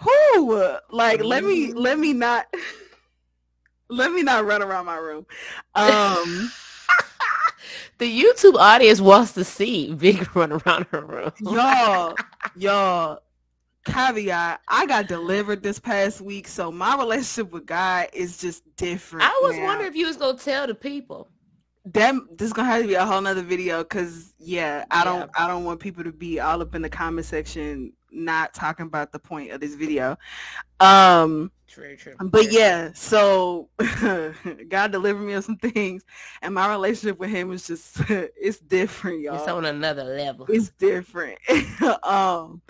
whoo, like let me mm-hmm. let me not let me not run around my room. Um the YouTube audience wants to see Vic run around her room. y'all, y'all, caveat, I got delivered this past week, so my relationship with God is just different. I was now. wondering if you was gonna tell the people. That this is gonna have to be a whole nother video because yeah, I yeah. don't I don't want people to be all up in the comment section not talking about the point of this video. Um true, true. But yeah, so God delivered me of some things and my relationship with him is just it's different, y'all. It's on another level. It's different. um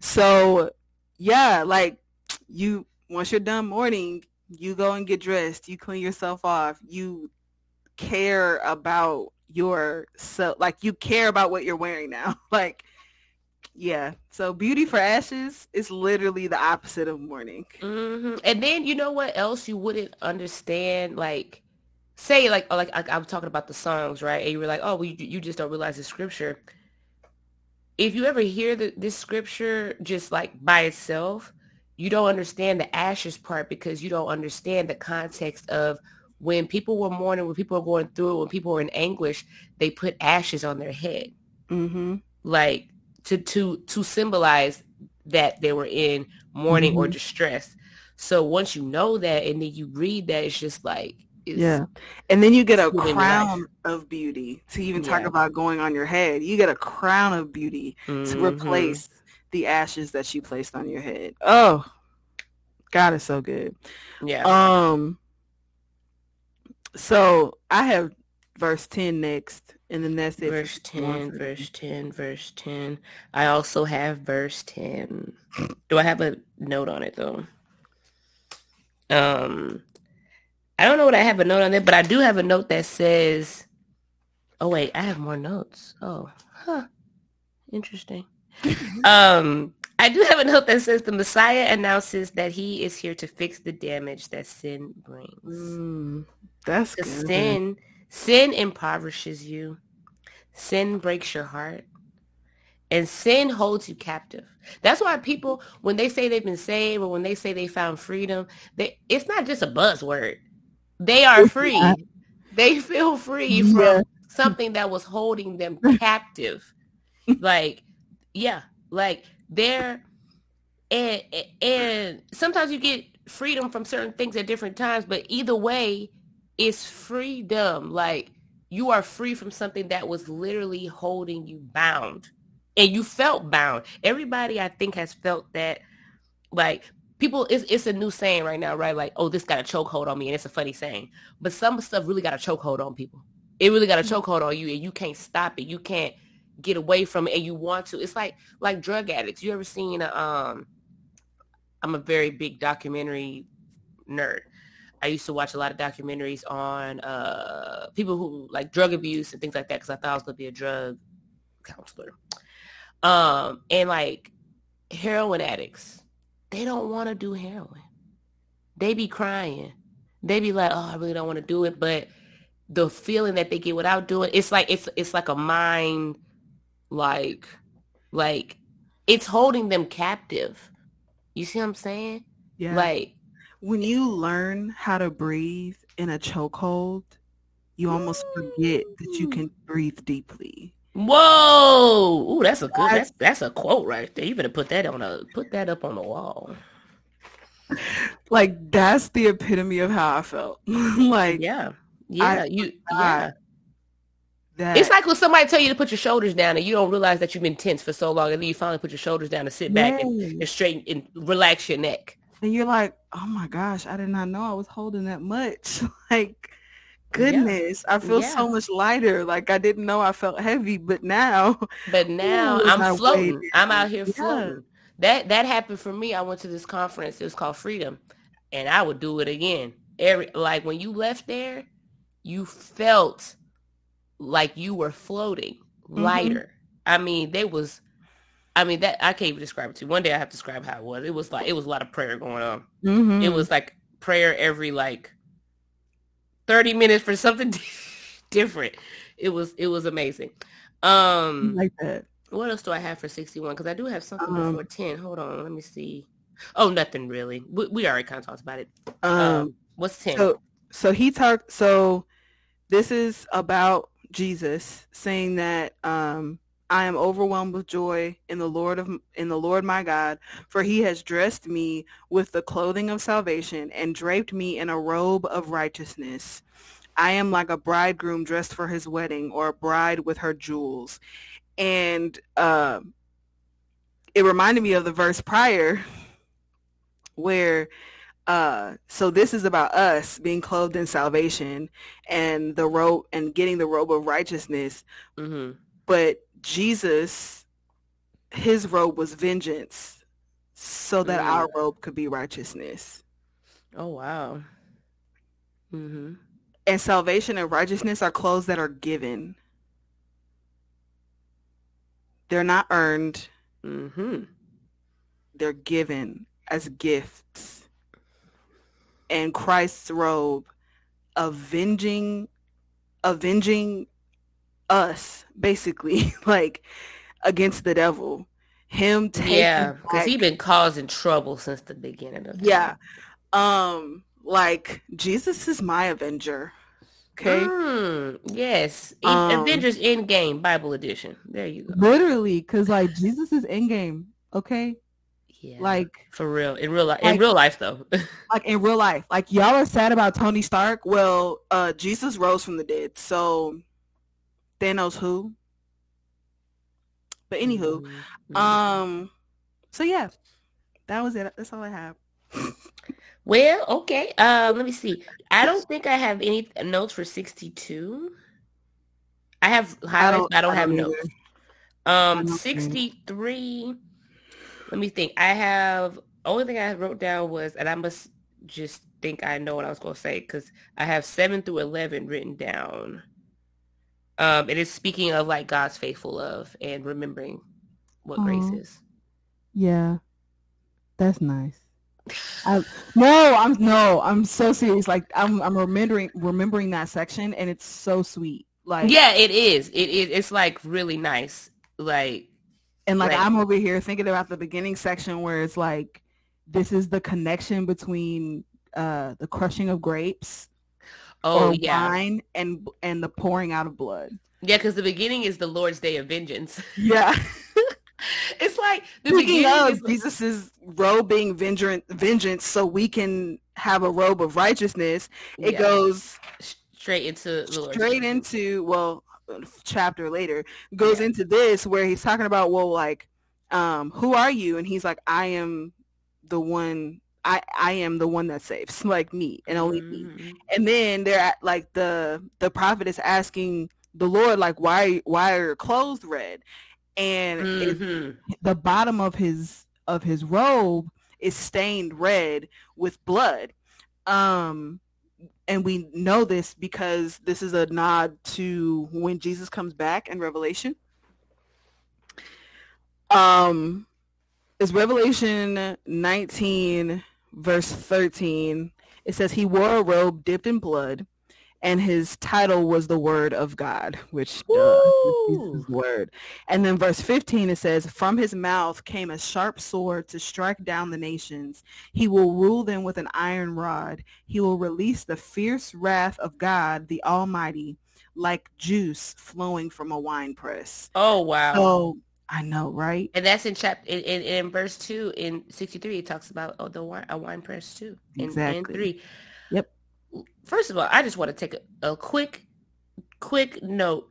so yeah, like you once you're done mourning, you go and get dressed, you clean yourself off, you care about your so like you care about what you're wearing now. like yeah. So beauty for ashes is literally the opposite of mourning. Mm-hmm. And then you know what else you wouldn't understand? Like say like like I, I'm talking about the songs, right? And you were like, oh, well, you, you just don't realize the scripture if you ever hear the, this scripture just like by itself, you don't understand the ashes part because you don't understand the context of when people were mourning, when people were going through it, when people were in anguish, they put ashes on their head, mm-hmm. like to to to symbolize that they were in mourning mm-hmm. or distress. So once you know that and then you read that, it's just like yeah and then you get a crown of beauty to even yeah. talk about going on your head you get a crown of beauty mm-hmm. to replace the ashes that she placed on your head oh god is so good yeah um so i have verse 10 next and then that's it verse 10 verse 10 verse 10 i also have verse 10 do i have a note on it though um I don't know what I have a note on there, but I do have a note that says, oh wait, I have more notes. Oh, huh. Interesting. um, I do have a note that says the Messiah announces that he is here to fix the damage that sin brings. Mm, that's. Sin, sin impoverishes you. Sin breaks your heart. And sin holds you captive. That's why people, when they say they've been saved or when they say they found freedom, they, it's not just a buzzword. They are free. They feel free from yeah. something that was holding them captive. like, yeah, like they're and and sometimes you get freedom from certain things at different times, but either way, it's freedom. Like you are free from something that was literally holding you bound. And you felt bound. Everybody I think has felt that like people it's, it's a new saying right now right like oh this got a chokehold on me and it's a funny saying but some stuff really got a chokehold on people it really got a mm-hmm. chokehold on you and you can't stop it you can't get away from it and you want to it's like like drug addicts you ever seen a, um i'm a very big documentary nerd i used to watch a lot of documentaries on uh people who like drug abuse and things like that because i thought i was going to be a drug counselor um and like heroin addicts they don't want to do heroin. They be crying. They be like, oh, I really don't want to do it. But the feeling that they get without doing, it's like it's it's like a mind, like, like it's holding them captive. You see what I'm saying? Yeah. Like when you learn how to breathe in a chokehold, you almost forget that you can breathe deeply. Whoa! Ooh, that's a good. That's that's a quote right there. You better put that on a put that up on the wall. Like that's the epitome of how I felt. like yeah, yeah, I, you yeah. That. It's like when somebody tell you to put your shoulders down and you don't realize that you've been tense for so long and then you finally put your shoulders down and sit back and, and straighten and relax your neck. And you're like, oh my gosh, I did not know I was holding that much. like goodness, yeah. I feel yeah. so much lighter. Like I didn't know I felt heavy, but now, but now ooh, I'm floating. I'm out here floating. That that happened for me. I went to this conference. It was called Freedom, and I would do it again. Every like when you left there, you felt like you were floating mm-hmm. lighter. Mm-hmm. I mean, there was. I mean that I can't even describe it to you. One day I have to describe how it was. It was like it was a lot of prayer going on. Mm-hmm. It was like prayer every like 30 minutes for something different. It was it was amazing. Um like that. What else do I have for 61? Because I do have something um, before 10. Hold on, let me see. Oh, nothing really. We, we already kind of talked about it. Um, um what's 10? So so he talked so this is about Jesus saying that um I am overwhelmed with joy in the Lord of in the Lord my God, for he has dressed me with the clothing of salvation and draped me in a robe of righteousness. I am like a bridegroom dressed for his wedding or a bride with her jewels. And uh, it reminded me of the verse prior where uh, so this is about us being clothed in salvation and the robe and getting the robe of righteousness. Mm-hmm. But Jesus, his robe was vengeance so that mm. our robe could be righteousness. Oh, wow. Mm-hmm. And salvation and righteousness are clothes that are given. They're not earned. Mm-hmm. They're given as gifts. And Christ's robe, avenging, avenging us basically like against the devil. Him taking yeah because he been causing trouble since the beginning of yeah. um like jesus is my avenger okay? Mm, yes. Um, Avengers Endgame bible edition. There you go. Literally because like jesus is endgame okay? Yeah, like for real. In real life like, in real life though. Like in real life. Like y'all are sad about tony stark? Well uh jesus rose from the dead so Thanos who. But anywho, mm-hmm. um, so yeah, that was it. That's all I have. well, okay. Uh, let me see. I don't think I have any notes for sixty-two. I have highlights. I don't, I don't I have don't notes. Um, sixty-three. Let me think. I have only thing I wrote down was, and I must just think I know what I was going to say because I have seven through eleven written down. Um, it is speaking of like God's faithful love and remembering what grace is. Yeah, that's nice. I, no, I'm no, I'm so serious. Like I'm, I'm remembering remembering that section, and it's so sweet. Like yeah, it is. It is. It's like really nice. Like and like, like I'm over here thinking about the beginning section where it's like this is the connection between uh the crushing of grapes oh, or yeah. wine and and the pouring out of blood. Yeah, because the beginning is the Lord's Day of Vengeance. Yeah. it's like the Speaking beginning of Jesus's robe being vengeance, vengeance, so we can have a robe of righteousness. It yeah. goes straight into straight into well, chapter later goes yeah. into this where he's talking about well, like, um, who are you? And he's like, I am the one I I am the one that saves, like me and only mm-hmm. me. And then they're at, like the the prophet is asking the Lord like why why are your clothes red? And mm-hmm. the bottom of his of his robe is stained red with blood. Um and we know this because this is a nod to when Jesus comes back in Revelation. Um is Revelation 19 verse 13, it says, He wore a robe dipped in blood, and his title was the Word of God, which uh, is his word. And then verse 15 it says, "From his mouth came a sharp sword to strike down the nations. He will rule them with an iron rod. He will release the fierce wrath of God, the Almighty, like juice flowing from a wine press." Oh wow. So I know, right? And that's in chapter in, in, in verse two in sixty three. It talks about oh the wine a wine press too. In, in Exactly. three. Yep. First of all, I just want to take a, a quick, quick note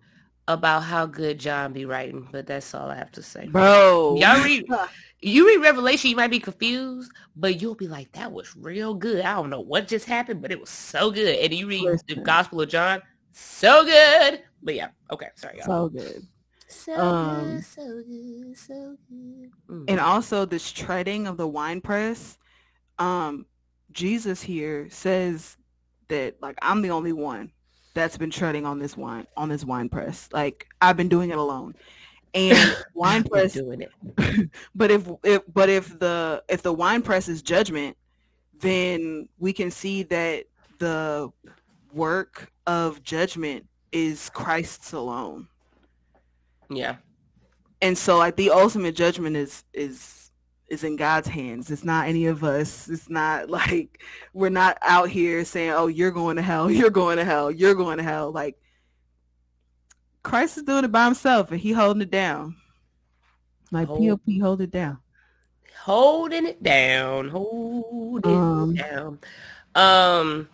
about how good John be writing. But that's all I have to say. Bro. Y'all read you read Revelation, you might be confused, but you'll be like, that was real good. I don't know what just happened, but it was so good. And you read the Gospel of John, so good. But yeah, okay, sorry, y'all. so good. So Um, good, so good, so good. Mm. and also this treading of the wine press um jesus here says that like i'm the only one that's been treading on this wine on this wine press like i've been doing it alone and wine press doing it. but if, if but if the if the wine press is judgment then we can see that the work of judgment is christ's alone Yeah. and so like the ultimate judgment is is is in God's hands. It's not any of us. It's not like we're not out here saying, "Oh, you're going to hell. You're going to hell. You're going to hell." Like Christ is doing it by himself, and he holding it down. Like Hold- POP, hold it down. Holding it down. Holding Um, it down. Um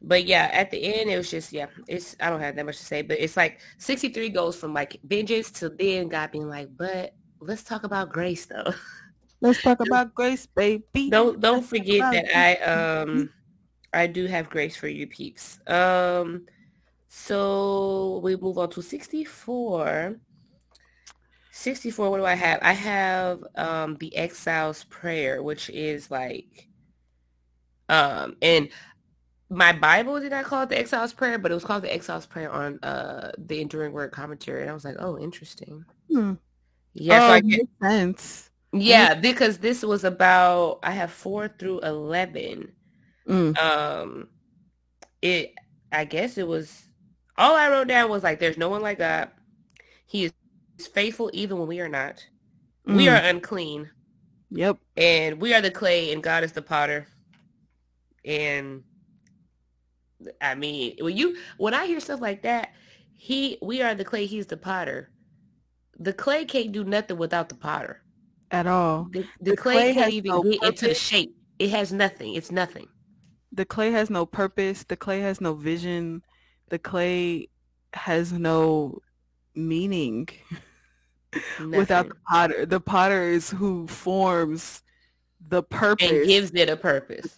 but yeah, at the end it was just yeah, it's I don't have that much to say, but it's like 63 goes from like vengeance to then God being like, but let's talk about grace though. Let's talk about grace, baby. don't don't Let's forget that I um I do have grace for you peeps. Um so we move on to 64. 64 what do I have? I have um the exile's prayer which is like um and my Bible did not call it the exile's prayer, but it was called the exile's prayer on uh the enduring word commentary and I was like, "Oh, interesting." Hmm. Yeah, so oh, I get, makes sense. yeah, because this was about I have 4 through 11 Mm. um it i guess it was all i wrote down was like there's no one like god he is faithful even when we are not we Mm. are unclean Yep. and we are the clay and god is the potter and i mean when you when i hear stuff like that he we are the clay he's the potter. The clay can't do nothing without the potter. At all. the, the, The clay, clay can't even no get into shape. It has nothing. It's nothing. The clay has no purpose. The clay has no vision. The clay has no meaning. Without the potter the potter is who forms the purpose and gives it a purpose.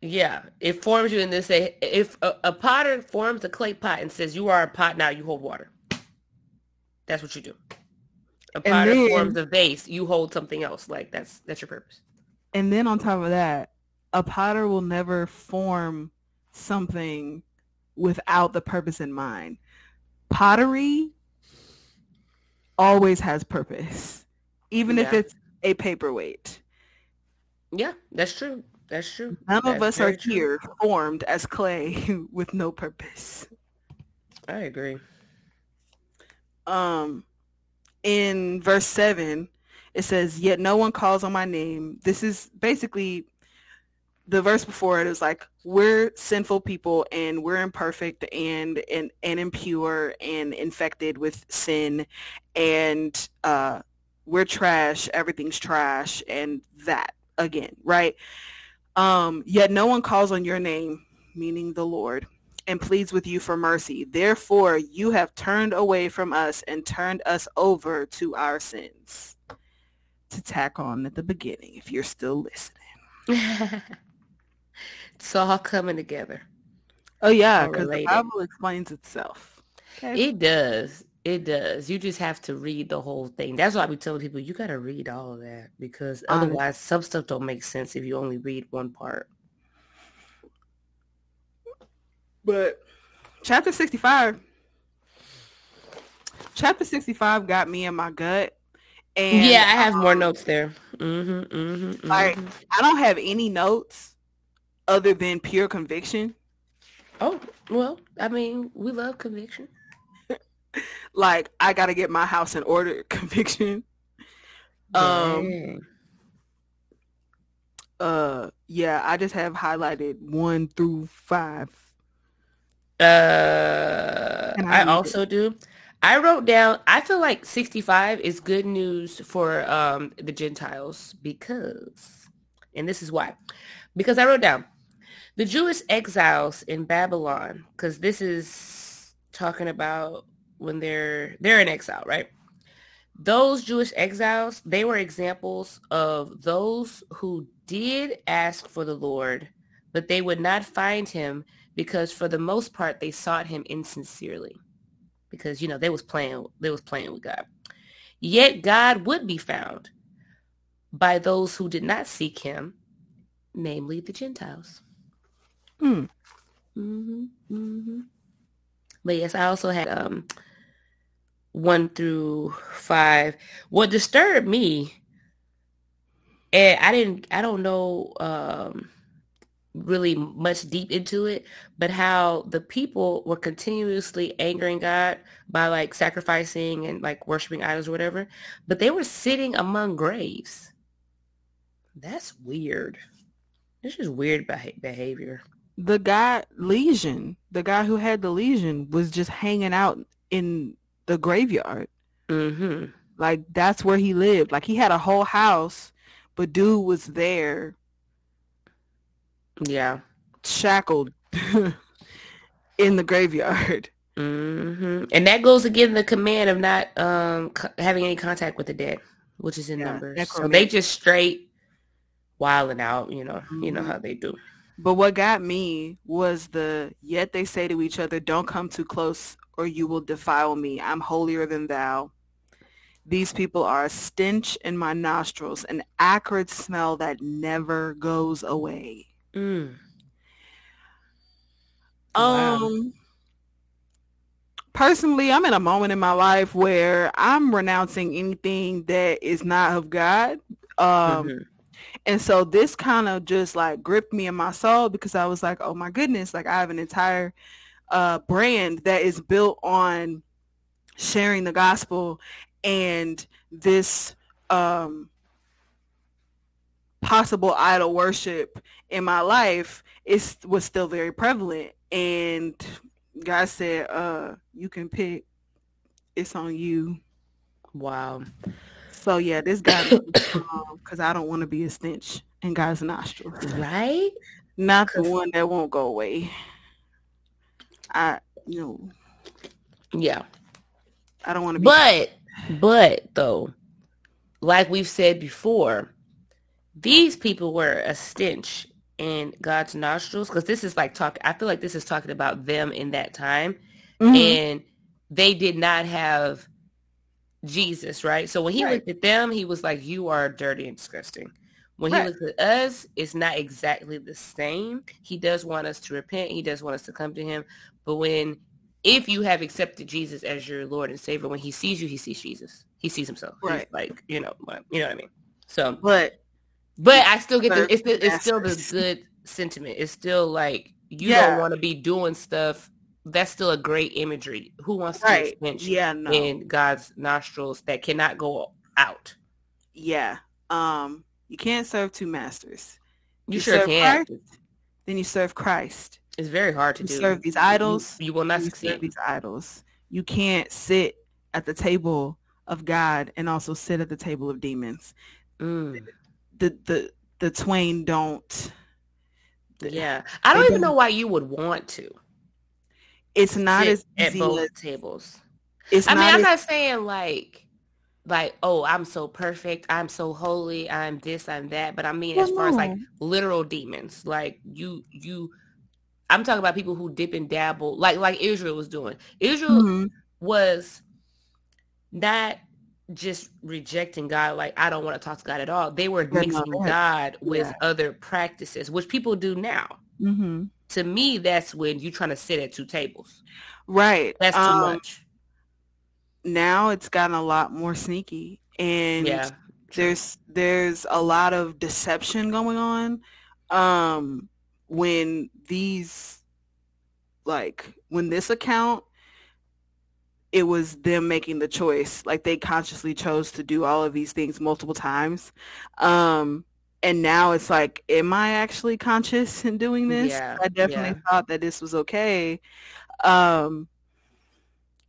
Yeah, it forms you in this. Say, if a, a potter forms a clay pot and says, "You are a pot now, you hold water." That's what you do. A potter then- forms a vase, you hold something else. Like that's that's your purpose. and then on top of that a potter will never form something without the purpose in mind pottery always has purpose even if it's a paperweight Yeah, that's true. That's true. None of us are true. here formed as clay with no purpose. I agree. Um, in verse seven, it says, "Yet no one calls on my name." This is basically the verse before it is like we're sinful people and we're imperfect and and and impure and infected with sin and uh we're trash everything's trash and that again right um yet no one calls on your name meaning the lord and pleads with you for mercy therefore you have turned away from us and turned us over to our sins to tack on at the beginning if you're still listening it's all coming together. Oh yeah, because the. Bible explains itself. Okay. It does. It does. You just have to read the whole thing. That's why I be telling people you got to read all of that because Honest. otherwise some stuff don't make sense if you only read one part. But chapter sixty-five, chapter sixty-five got me in my gut, and yeah, I have more um, notes there. hmm hmm Like- I don't have any notes other than pure conviction. Oh well, I mean, we love conviction. Like I got to get my house in order conviction. Um. Uh. Yeah, I just have highlighted one through five. Uh, I, I also it. do. I wrote down. I feel like sixty-five is good news for um the Gentiles because, and this is why, because I wrote down the Jewish exiles in Babylon because this is talking about when they're they're in exile, right? Those Jewish exiles, they were examples of those who did ask for the Lord, but they would not find him because for the most part they sought him insincerely. Because you know, they was playing they was playing with God. Yet God would be found by those who did not seek him, namely the Gentiles. Hmm. Mm-hmm. Mm-hmm. But yes, I also had um one through five. What disturbed me, and I didn't, I don't know um, really much deep into it, but how the people were continuously angering God by like sacrificing and like worshiping idols or whatever, but they were sitting among graves. That's weird. It's just weird behavior. The guy Legion, the guy who had the Legion, was just hanging out in the graveyard. Mm-hmm. Like that's where he lived. Like he had a whole house, but dude was there. Yeah, shackled in the graveyard. Mm-hmm. And that goes again the command of not um, co- having any contact with the dead, which is in yeah, numbers. So they just straight wilding out. You know, mm-hmm. you know mm-hmm. how they do. But what got me was the yet they say to each other, "Don't come too close, or you will defile me. I'm holier than thou. These people are a stench in my nostrils, an acrid smell that never goes away. Mm. Wow. Um personally, I'm in a moment in my life where I'm renouncing anything that is not of God. Um mm-hmm. And so this kind of just like gripped me in my soul because I was like, oh my goodness, like I have an entire uh, brand that is built on sharing the gospel and this um, possible idol worship in my life is was still very prevalent. And god said uh you can pick. It's on you. Wow. So yeah this guy because i don't want to be a stench in god's nostrils. Right? Not the one that won't go away I you know. Yeah. I don't want to be But but though, like we've said before, these people were a stench in God's nostrils because this is like talk I feel like this is talking about them in that time. Mm-hmm. And they did not have Jesus, right? So when he right. looked at them, he was like, You are dirty and disgusting. When right. he looks at us, it's not exactly the same. He does want us to repent. He does want us to come to him. But when, if you have accepted Jesus as your Lord and Savior, when he sees you, he sees Jesus. He sees himself. Right. He's like, you know, you know what I mean? So, but, but I still get the, it's, the, it's still the good sentiment. It's still like, you yeah. don't want to be doing stuff. That's still a great imagery. Who wants to right. yeah, no. in God's nostrils that cannot go out? Yeah. Um, you can't serve two masters. You, you sure can. Christ, then you serve Christ. It's very hard to you do. Serve these idols. You, you will not succeed. Serve these idols. You can't sit at the table of God and also sit at the table of demons. Mm. The the the twain don't. Yeah, I don't even don't, know why you would want to. It's not as at both tables. It's I mean, I'm as, not saying like like, oh, I'm so perfect, I'm so holy, I'm this, I'm that. But I mean, well, as far no. as like literal demons, like you, you I'm talking about people who dip and dabble, like like Israel was doing. Israel mm-hmm. was not just rejecting God, like I don't want to talk to God at all. They were They're mixing God with yeah. other practices, which people do now. Mm-hmm. To me, that's when you're trying to sit at two tables. Right. That's too um, much. Now it's gotten a lot more sneaky, and yeah, there's there's a lot of deception going on. Um, when these like when this account it was them making the choice like they consciously chose to do all of these things multiple times um and now it's like am i actually conscious in doing this Yeah, i definitely yeah. thought that this was okay um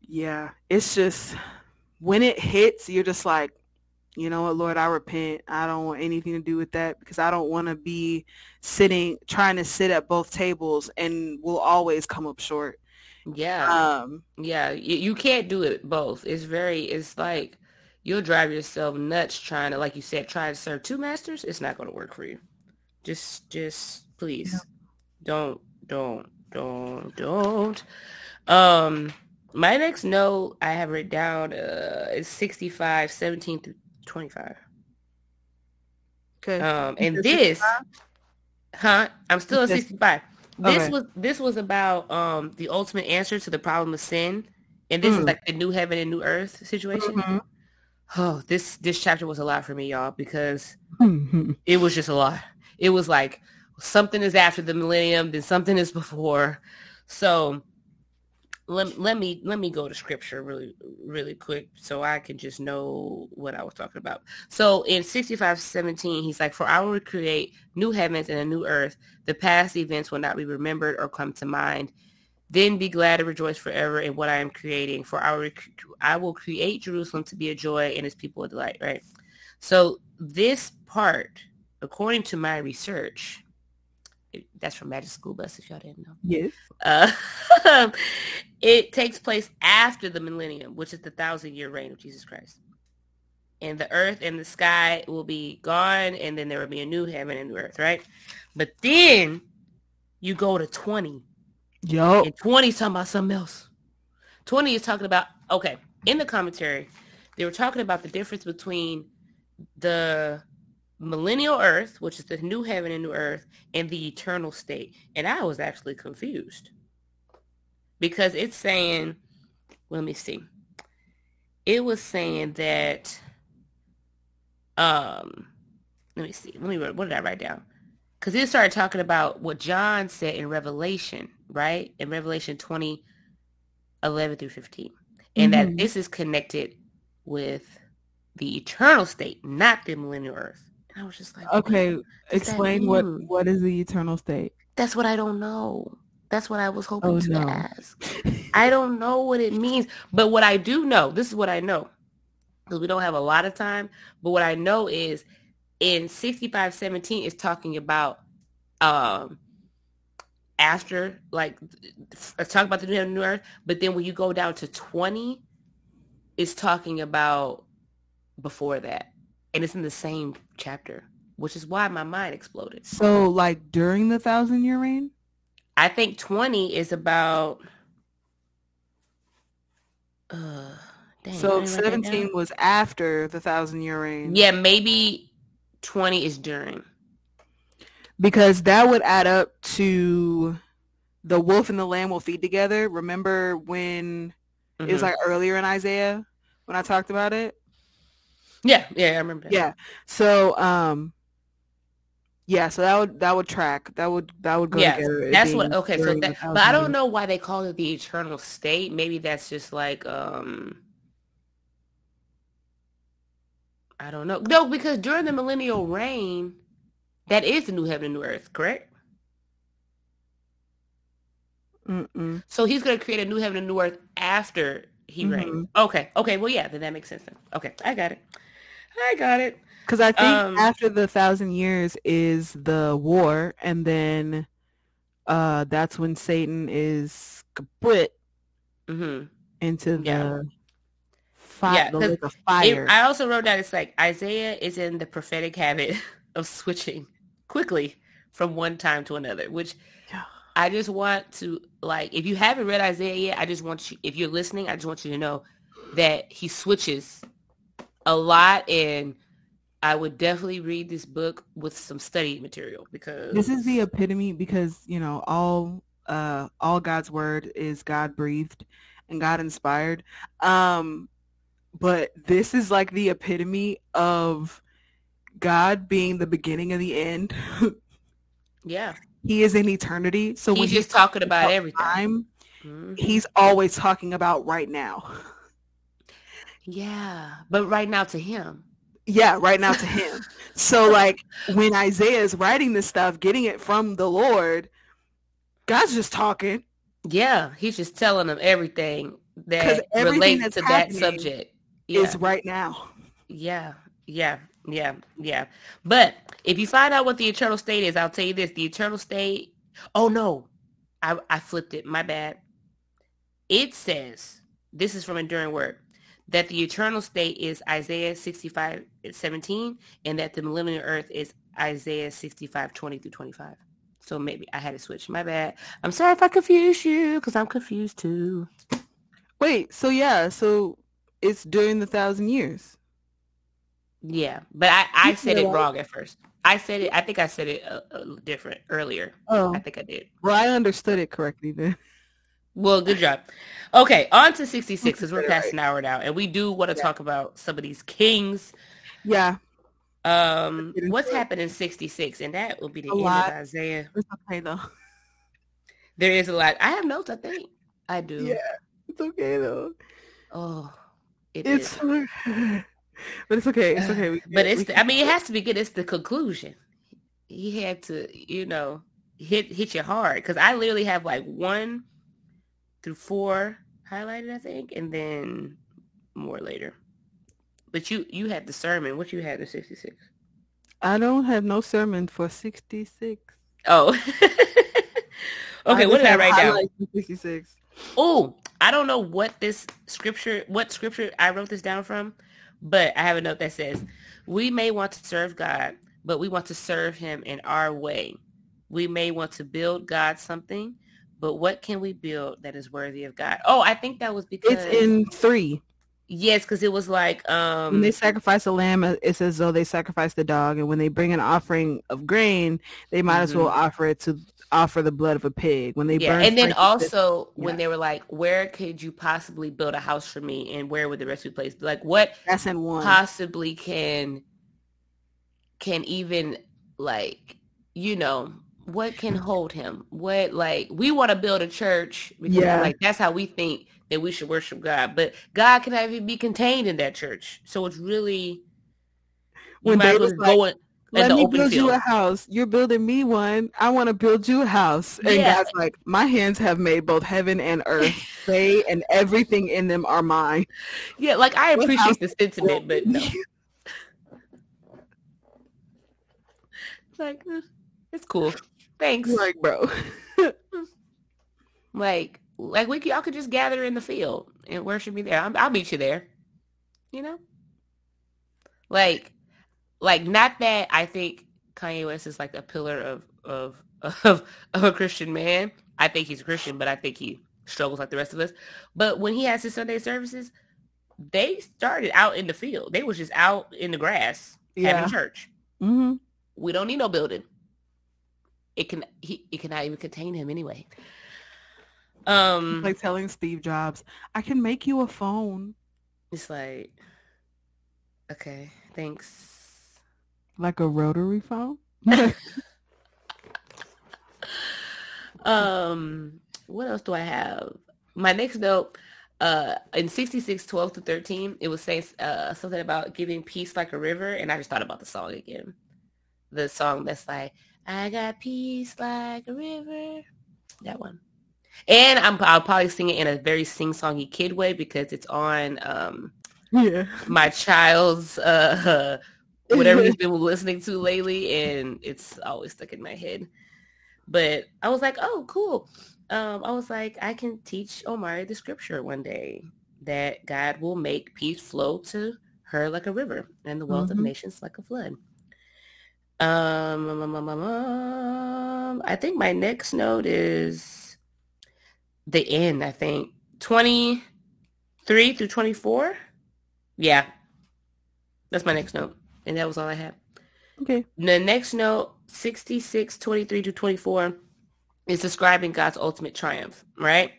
yeah it's just when it hits you're just like you know what lord i repent i don't want anything to do with that because i don't want to be sitting trying to sit at both tables and will always come up short Yeah. um Yeah, you, you can't do it both. It's very, it's like you'll drive yourself nuts trying to, like you said, try to serve two masters. It's not going to work for you. Just, just please don't, don't, don't, don't. Um, my next note I have written down uh, is 65, 17 through 25. okay Um, and this, huh? I'm still at 65. This Okay. was this was about um the ultimate answer to the problem of sin, and this is Mm. like the new heaven and new earth situation. Mhm. Oh, this this chapter was a lot for me, y'all, because Mhm. it was just a lot. It was like something is after the millennium, then something is before. So let, let me let me go to scripture really really quick so I can just know what I was talking about. So in 65:17 he's like for I will create new heavens and a new earth. The past events will not be remembered or come to mind. Then be glad and rejoice forever in what I am creating for I will, I will create Jerusalem to be a joy and its people a delight right? So this part according to my research that's from Magic School Bus if y'all didn't know yes uh, it takes place after the millennium, which is the thousand year reign of Jesus Christ. And the earth and the sky will be gone, and then there will be a new heaven and new earth, right? But then you go to 20, yo and 20 is talking about something else. 20 is talking about, okay, in the commentary, they were talking about the difference between the millennial earth, which is the new heaven and new earth, and the eternal state. And I was actually confused because it's saying, let me see. It was saying that, um, let me see. Let me, what did I write down? Because it started talking about what John said in Revelation, right? In Revelation 20, 11 through 15. And that Mhm. this is connected with the eternal state, not the millennial earth. And I was just like, okay what explain what what is the eternal state That's what I don't know. That's what I was hoping Oh, to no. ask. I don't know what it means. But what I do know, this is what I know. Because we don't have a lot of time. But what I know is in 6517 is talking about um after like talk about the new heaven new earth. But then when you go down to 20, it's talking about before that. And it's in the same chapter, which is why my mind exploded. so like during the thousand year reign I think 20 is about uh dang, so I didn't write that 17 was after the thousand year reign Yeah, maybe 20 is during. because that would add up to the wolf and the lamb will feed together remember when it was Mhm. like earlier in isaiah when i talked about it yeah, yeah, I remember that. yeah so um yeah so that would that would track that would that would go Yes, together That's what okay, so that but I don't know why they call it the eternal state. Maybe that's just like um I don't know. No, because during the millennial reign, that is the new heaven and new earth, correct? Mm-mm. So he's going to create a new heaven and new earth after he Mhm. reigns. Okay. Okay. Well, yeah, then that makes sense then. Okay. I got it. I got it. Because I think Um, after the thousand years is the war, and then uh, that's when Satan is kaput hmm into the Yeah. fire, Yeah, the of fire. I also wrote down it's like Isaiah is in the prophetic habit of switching quickly from one time to another, which. I just want to like if you haven't read Isaiah yet, I just want you if you're listening, I just want you to know that he switches a lot and I would definitely read this book with some study material because this is the epitome because you know all uh, all God's word is God breathed and God inspired. Um, but this is like the epitome of God being the beginning of the end. yeah. he is in eternity. So he's when just talking about everything. time, Mhm. he's always talking about right now. Yeah, but right now to him, Yeah, right now to him. so like when Isaiah is writing this stuff, getting it from the Lord, God's just talking. yeah, he's just telling them everything that everything relates to that subject. Yeah, Is right now. yeah, yeah, yeah, yeah. But if you find out what the eternal state is, I'll tell you this: the eternal state. Oh no, I I flipped it. My bad. It says this is from Enduring Word that the eternal state is Isaiah 65, 17, and that the millennial earth is Isaiah 65, 20 through 25. So maybe I had to switch. My bad. I'm sorry if I confused you because I'm confused too. Wait, so yeah, so it's during the thousand years. Yeah, but I, I said it wrong at first. I said it. I think I said it uh, uh, different earlier. Oh, I think I did. well, I understood it correctly then. Well, good job. Okay, on to 66 because we're past an hour now, and we do want to Yeah. talk about some of these kings. Yeah, Um, what's happened in 66, and that will be the A end lot. of Isaiah. it's okay though. There is a lot. I have notes. I think I do. Yeah, it's okay though. Oh, it It's, is. but it's okay. It's okay. But it's. The, I mean, it has to be good. It's the conclusion. He had to, you know, hit hit you hard because I literally have like one through four highlighted, I think, and then more later. But you you had the sermon. What you had in sixty six? I don't have no sermon for sixty six. Oh. okay, what did I write down? Sixty six. Oh, I don't know what this scripture, what scripture I wrote this down from, but I have a note that says, we may want to serve God, but we want to serve him in our way. We may want to build God something, but what can we build that is worthy of God? Oh, I think that was because It's in three. yes, because it was like um When they sacrifice a lamb, uh, it's as though they sacrifice the dog, and when they bring an offering of grain, they might as well offer it to offer the blood of a pig. When they Mm-hmm. yeah, burn and then also when yeah. they were like, where could you possibly build a house for me, and where would the rest of place be placed? Like, what that's in one. possibly can can even like you know what can hold him what like we want to build a church because Yeah. like that's how we think that we should worship god but god can even be contained in that church so it's really When might as David's well go in, in Let the me open build field you a house. You're building me one. I want to build you a house. And Yeah. God's like, my hands have made both heaven and earth. they and everything in them are mine. yeah like i appreciate the sentiment but no like it's cool thanks like, bro. Like, like we could, y'all could just gather in the field and worship me there. I'm, I'll meet you there. You know, like, like not that I think Kanye West is like a pillar of of of of a Christian man. I think he's a Christian, but I think he struggles like the rest of us. But when he has his Sunday services, they started out in the field. They was just out in the grass Yeah. having church. hmm We don't need no building. It can he it cannot even contain him anyway. Um Like telling Steve Jobs, I can make you a phone. it's like okay, thanks. Like a rotary phone? Um what else do I have? My next note uh in 66 12 to 13 it was saying uh something about giving peace like a river and I just thought about the song again. The song that's like I got peace like a river. That one. And I'm I'll probably sing it in a very sing-songy kid way because it's on um yeah. my child's uh whatever he's been listening to lately and it's always stuck in my head. But I was like, oh cool. Um I was like, I can teach Omari the scripture one day that God will make peace flow to her like a river and the wealth of Mhm. nations like a flood. Um, um, um, um, um, um, I think my next note is the end, I think. 23 through 24. Yeah. That's my next note. And that was all I had. Okay. The next note, 66, 23 to 24, is describing God's ultimate triumph, right?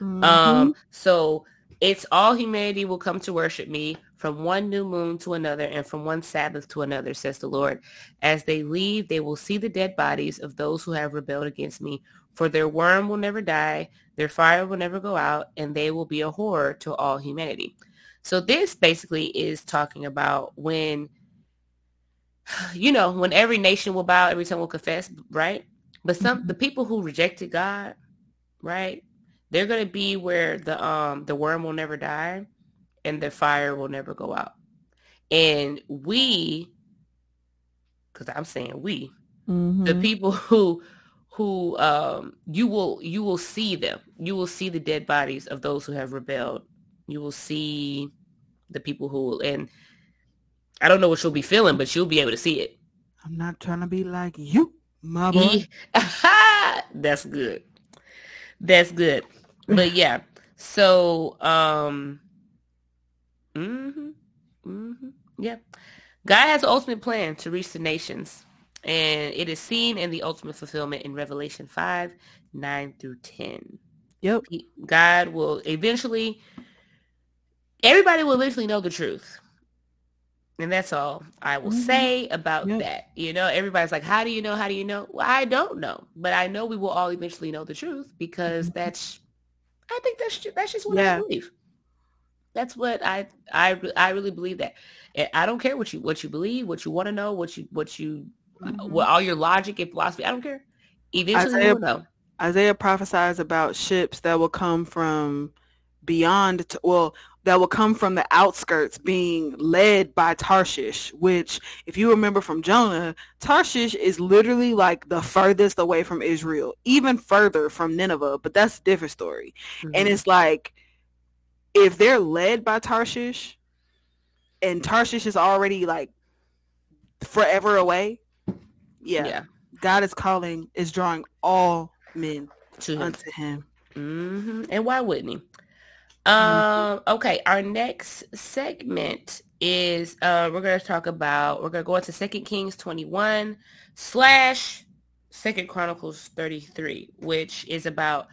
Mhm. Um, so it's all humanity will come to worship me from one new moon to another and from one Sabbath to another, says the Lord. As they leave, they will see the dead bodies of those who have rebelled against me, for their worm will never die, their fire will never go out, and they will be a horror to all humanity. So this basically is talking about when, you know, when every nation will bow, every tongue will confess, right? But some, mm-hmm. the people who rejected God, right? They're going to be where the, um, the worm will never die and the fire will never go out. And we, because I'm saying we, mm-hmm. the people who who um, you will you will see them. You will see the dead bodies of those who have rebelled. You will see the people who and I don't know what you'll be feeling, but you'll be able to see it. I'm not trying to be like you, my boy. That's good. That's good. But yeah. So um Mm-hmm. Mm-hmm. Yeah. God has an ultimate plan to reach the nations, and it is seen in the ultimate fulfillment in Revelation 5, 9 through 10. Yep. He, God will eventually, everybody will eventually know the truth. And that's all I will mm-hmm. say about yep. that. You know, everybody's like, how do you know? How do you know? Well, I don't know, but I know we will all eventually know the truth because mm-hmm. that's, I think that's, that's just what yeah. I believe. That's what I I I really believe that. I don't care what you what you believe, what you want to know, what you what you mm-hmm. what all your logic and philosophy. I don't care. Eventually, Isaiah, know. Isaiah prophesies about ships that will come from beyond. To, well, that will come from the outskirts, being led by Tarshish. Which, if you remember from Jonah, Tarshish is literally like the furthest away from Israel, even further from Nineveh. But that's a different story. Mm-hmm. And it's like if they're led by Tarshish and Tarshish is already like forever away, yeah, yeah. God is calling, is drawing all men to unto him. Mm-hmm. And why wouldn't he? Um, okay, our next segment is uh, we're going to talk about we're going to go into Second Kings 21 slash Second Chronicles 33, which is about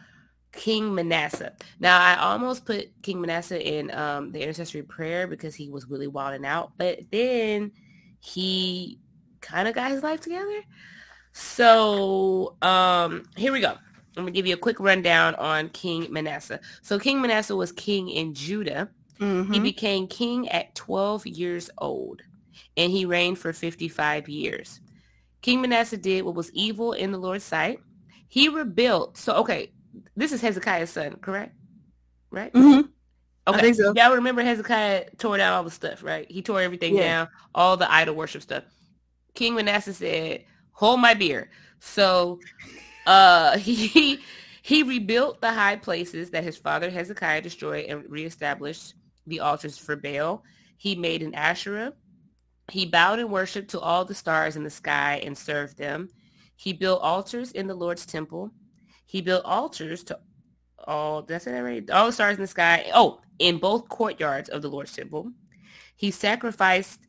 King Manasseh. Now, I almost put King Manasseh in um, the intercessory prayer because he was really wilding out, but then he kind of got his life together. So um, here we go. I'm going to give you a quick rundown on King Manasseh. So King Manasseh was king in Judah. Mm-hmm. He became king at 12 years old, and he reigned for 55 years. King Manasseh did what was evil in the Lord's sight. He rebuilt. So, okay, this is Hezekiah's son, correct? Right? Mm-hmm. Okay. I think so. Y'all remember Hezekiah tore down all the stuff, right? He tore everything yeah. down, all the idol worship stuff. King Manasseh said, hold my beer. So uh, he he rebuilt the high places that his father Hezekiah destroyed and reestablished the altars for Baal. He made an Asherah. He bowed and worshiped to all the stars in the sky and served them. He built altars in the Lord's temple. He built altars to all, that's it already? All the stars in the sky. Oh, in both courtyards of the Lord's temple. He sacrificed,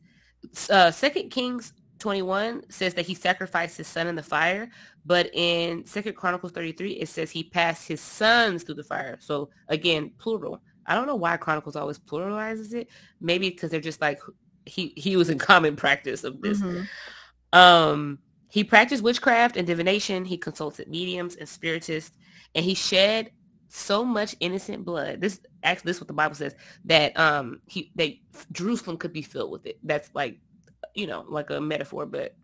uh, Second Kings 21 says that he sacrificed his son in the fire, but in Second Chronicles 33, it says he passed his sons through the fire. So again, plural. I don't know why Chronicles always pluralizes it. Maybe because they're just like he he was in common practice of this. Mm-hmm. Um, he practiced witchcraft and divination. He consulted mediums and spiritists, and he shed so much innocent blood. This actually, this is what the Bible says that um he that Jerusalem could be filled with it. That's like, you know, like a metaphor, but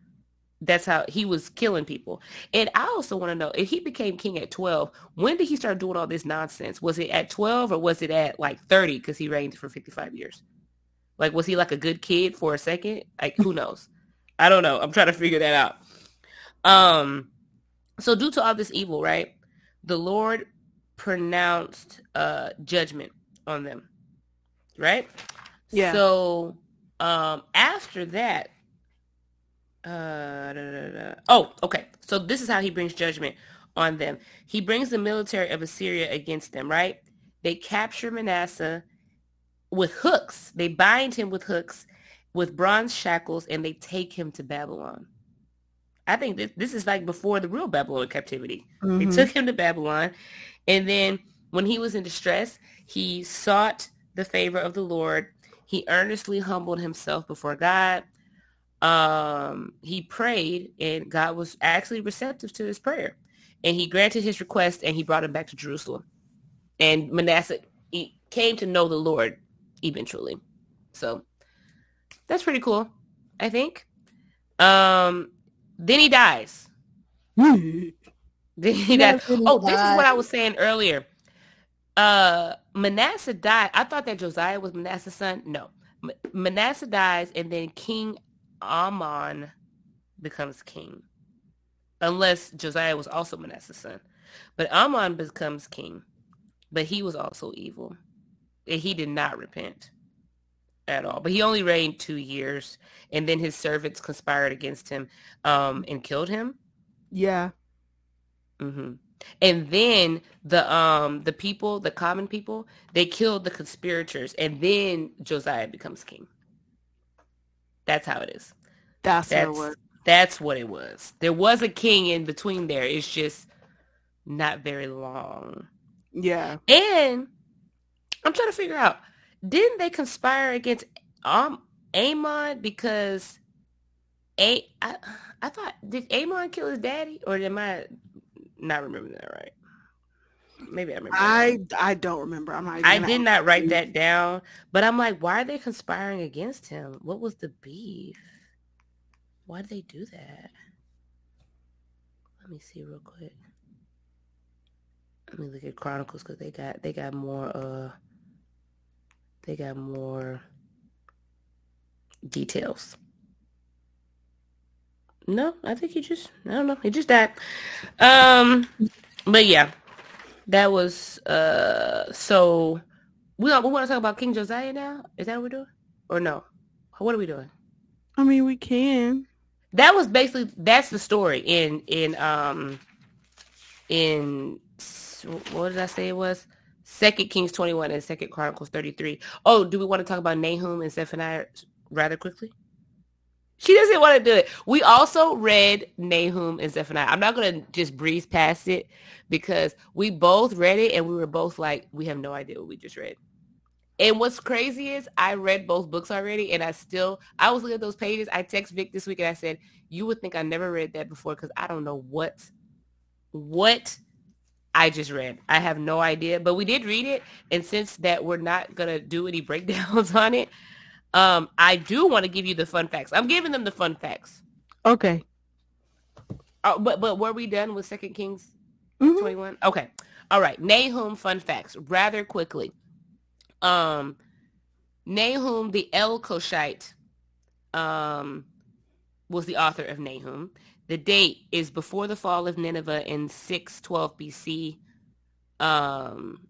that's how he was killing people. And I also want to know if he became king at 12, when did he start doing all this nonsense? Was it at 12 or was it at like 30 because he reigned for 55 years? Like, was he like a good kid for a second? Like, who knows? I don't know. I'm trying to figure that out. Um, so due to all this evil, right, the Lord pronounced uh judgment on them, right? Yeah. So um after that, uh, da, da, da, oh, okay. So this is how he brings judgment on them. He brings the military of Assyria against them, right? They capture Manasseh with hooks. They bind him with hooks, with bronze shackles, and they take him to Babylon. I think this, this is like before the real Babylon captivity. Mm-hmm. They took him to Babylon. And then when he was in distress, he sought the favor of the Lord. He earnestly humbled himself before God. Um, he prayed and God was actually receptive to his prayer. And he granted his request and he brought him back to Jerusalem. And Manasseh he came to know the Lord eventually. So that's pretty cool, I think. Um, then he dies. then he dies. Oh, this is what I was saying earlier. Uh, Manasseh died. I thought that Josiah was Manasseh's son. No, M- Manasseh dies, and then King Amon becomes king, unless Josiah was also Manasseh's son. But Amon becomes king, but he was also evil, and he did not repent at all. But he only reigned two years, and then his servants conspired against him um, and killed him. Yeah. Mm-hmm. And then the um the people, the common people, they killed the conspirators, and then Josiah becomes king. That's how it is. That's, that's what it was. That's what it was. There was a king in between there. It's just not very long. Yeah. And I'm trying to figure out, didn't they conspire against um Amon because a I, I thought did Amon kill his daddy or am I not remembering that right? Maybe I remember. I I don't remember. I'm not. I did not write that down, but I'm like, why are they conspiring against him? What was the beef? Why did they do that? Let me see real quick. Let me look at Chronicles because they got they got more uh they got more details. No, I think he just I don't know. He just died. Um but yeah. That was uh so we we want to talk about King Josiah now? Is that what we're doing? Or no? What are we doing? I mean, we can. That was basically that's the story in in um in what did I say it was? Second Kings 21 and Second Chronicles 33. Oh, do we want to talk about Nahum and Zephaniah rather quickly? She doesn't want to do it. We also read Nahum and Zephaniah. I'm not going to just breeze past it because we both read it and we were both like, we have no idea what we just read. And what's crazy is I read both books already and I still, I was looking at those pages. I text Vic this week and I said, you would think I never read that before because I don't know what, what I just read. I have no idea, but we did read it. And since that we're not going to do any breakdowns on it, um, I do want to give you the fun facts. I'm giving them the fun facts. Okay. Uh, but but were we done with Second Kings mm-hmm. 21? Okay. All right. Nahum fun facts rather quickly. Um, Nahum the Elkoshite um, was the author of Nahum. The date is before the fall of Nineveh in 612 BC, um,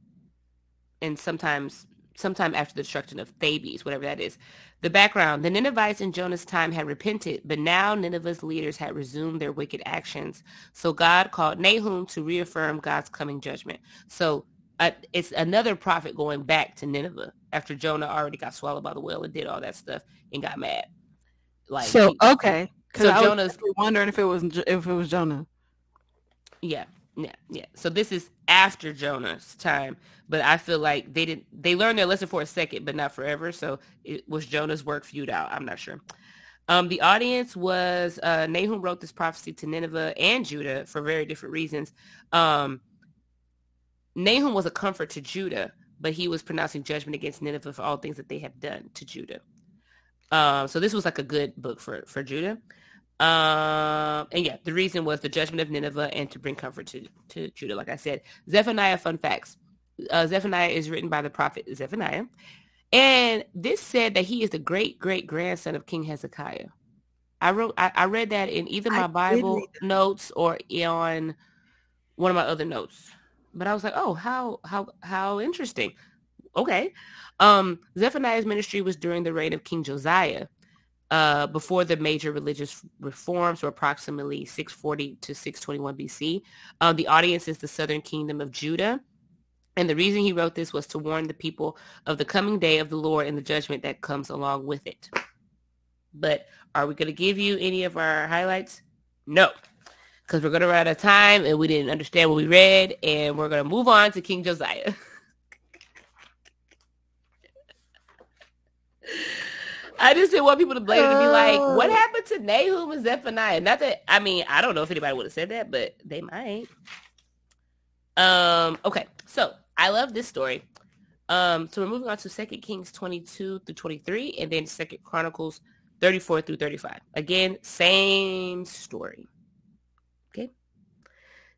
and sometimes sometime after the destruction of Thebes, whatever that is. The background, the Ninevites in Jonah's time had repented, but now Nineveh's leaders had resumed their wicked actions. So God called Nahum to reaffirm God's coming judgment. So uh, it's another prophet going back to Nineveh after Jonah already got swallowed by the whale and did all that stuff and got mad. Like so, okay. So I Jonah's wondering if it was if it was Jonah. Yeah, yeah, yeah. So this is after Jonah's time, but I feel like they didn't. They learned their lesson for a second, but not forever. So it was Jonah's work viewed out. I'm not sure. Um, the audience was uh, Nahum wrote this prophecy to Nineveh and Judah for very different reasons. Um, Nahum was a comfort to Judah, but he was pronouncing judgment against Nineveh for all things that they have done to Judah. Um, so this was like a good book for for Judah. Um, and yeah, the reason was the judgment of Nineveh and to bring comfort to, to Judah. Like I said, Zephaniah, fun facts. Uh, Zephaniah is written by the prophet Zephaniah. And this said that he is the great, great grandson of King Hezekiah. I wrote, I, I read that in either my I Bible notes or on one of my other notes. But I was like, oh, how, how, how interesting. Okay. Um, Zephaniah's ministry was during the reign of King Josiah uh, before the major religious reforms, or approximately 640 to 621 BC. Um, the audience is the southern kingdom of Judah. And the reason he wrote this was to warn the people of the coming day of the Lord and the judgment that comes along with it. But are we going to give you any of our highlights? No, because we're going to run out of time and we didn't understand what we read. And we're going to move on to King Josiah. I just didn't want people to blame it to be like, what happened to Nahum and Zephaniah? Not that I mean, I don't know if anybody would have said that, but they might. Um, okay, so I love this story. Um, so we're moving on to Second Kings 22 through 23, and then Second Chronicles 34 through 35. Again, same story. Okay.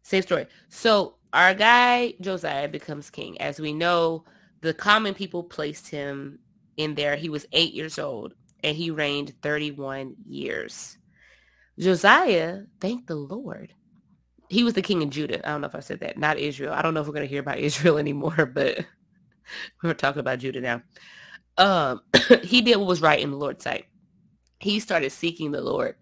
Same story. So our guy Josiah becomes king. As we know, the common people placed him in there. He was eight years old and he reigned 31 years. Josiah thank the Lord. He was the king of Judah. I don't know if I said that. Not Israel. I don't know if we're going to hear about Israel anymore, but we're talking about Judah now. Um, he did what was right in the Lord's sight. He started seeking the Lord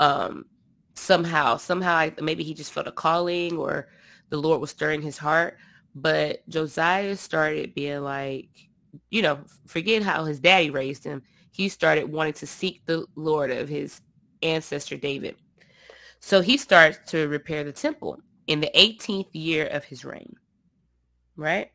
um, somehow. Somehow, maybe he just felt a calling or the Lord was stirring his heart. But Josiah started being like, you know, forget how his daddy raised him. He started wanting to seek the Lord of his ancestor David. So he starts to repair the temple in the 18th year of his reign. Right?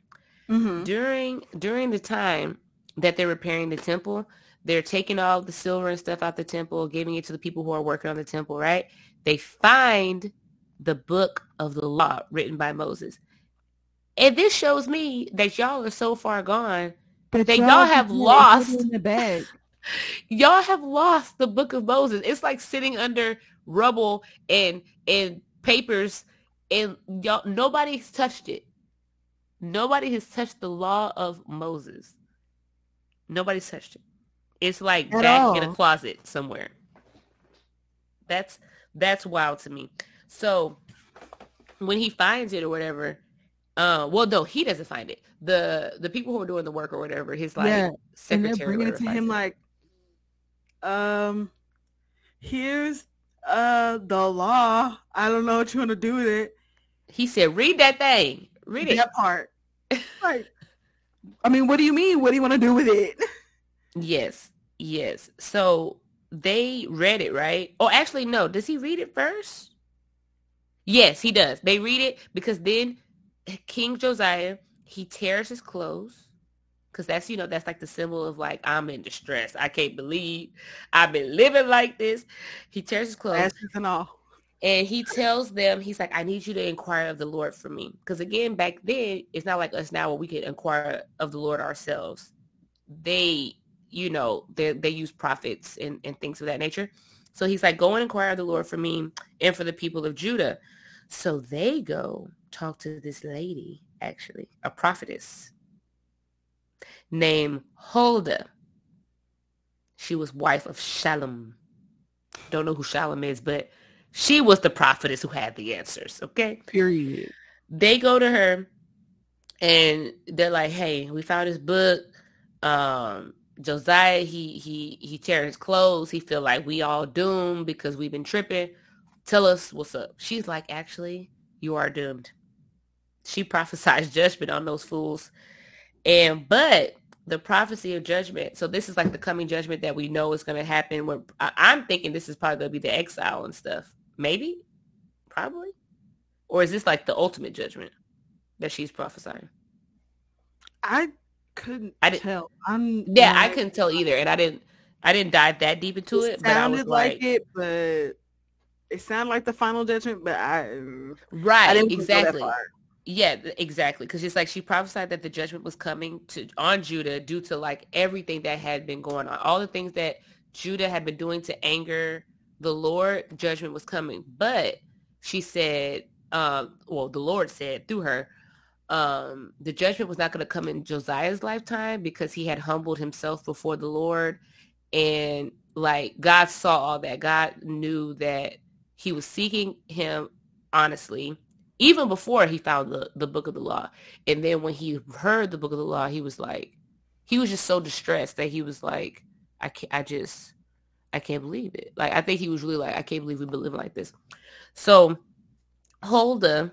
Mm-hmm. During during the time that they're repairing the temple, they're taking all the silver and stuff out the temple, giving it to the people who are working on the temple, right? They find the book of the law written by Moses. And this shows me that y'all are so far gone that, that y'all, y'all have lost in the bag. y'all have lost the book of Moses. It's like sitting under rubble and and papers and y'all nobody's touched it. Nobody has touched the law of Moses. Nobody's touched it. It's like At back all. in a closet somewhere. That's that's wild to me. So when he finds it or whatever, uh, well, no, he doesn't find it. The the people who are doing the work or whatever, his like yeah. secretary, and they're bringing it to him it. like, um, here's uh the law. I don't know what you want to do with it. He said, "Read that thing. Read that it." That part. like, I mean, what do you mean? What do you want to do with it? Yes, yes. So they read it, right? Oh, actually, no. Does he read it first? Yes, he does. They read it because then King Josiah, he tears his clothes because that's, you know, that's like the symbol of like, I'm in distress. I can't believe I've been living like this. He tears his clothes. and all. And he tells them, he's like, I need you to inquire of the Lord for me. Because again, back then, it's not like us now where we can inquire of the Lord ourselves. They, you know, they, they use prophets and, and things of that nature. So he's like, go and inquire of the Lord for me and for the people of Judah. So they go talk to this lady, actually, a prophetess named Huldah. She was wife of Shalom. Don't know who Shalom is, but she was the prophetess who had the answers. Okay. Period. They go to her and they're like, hey, we found this book. Um, Josiah, he he he tear his clothes. He feel like we all doomed because we've been tripping. Tell us what's up. She's like, actually, you are doomed. She prophesies judgment on those fools. And but the prophecy of judgment. So this is like the coming judgment that we know is going to happen. When I, am thinking this is probably going to be the exile and stuff. Maybe, probably, or is this like the ultimate judgment that she's prophesying? I couldn't. I didn't tell. I'm yeah, not, I couldn't tell either, and I didn't. I didn't dive that deep into it, it but I was like, like it, but it sounded like the final judgment, but I right I exactly. Yeah, exactly. Because it's like she prophesied that the judgment was coming to on Judah due to like everything that had been going on, all the things that Judah had been doing to anger the Lord. Judgment was coming, but she said, um, well, the Lord said through her, um, the judgment was not going to come in Josiah's lifetime because he had humbled himself before the Lord, and like God saw all that. God knew that he was seeking him honestly even before he found the, the book of the law and then when he heard the book of the law he was like he was just so distressed that he was like i can't i just i can't believe it. Like i think he was really like i can't believe we've been living like this. So Huldah,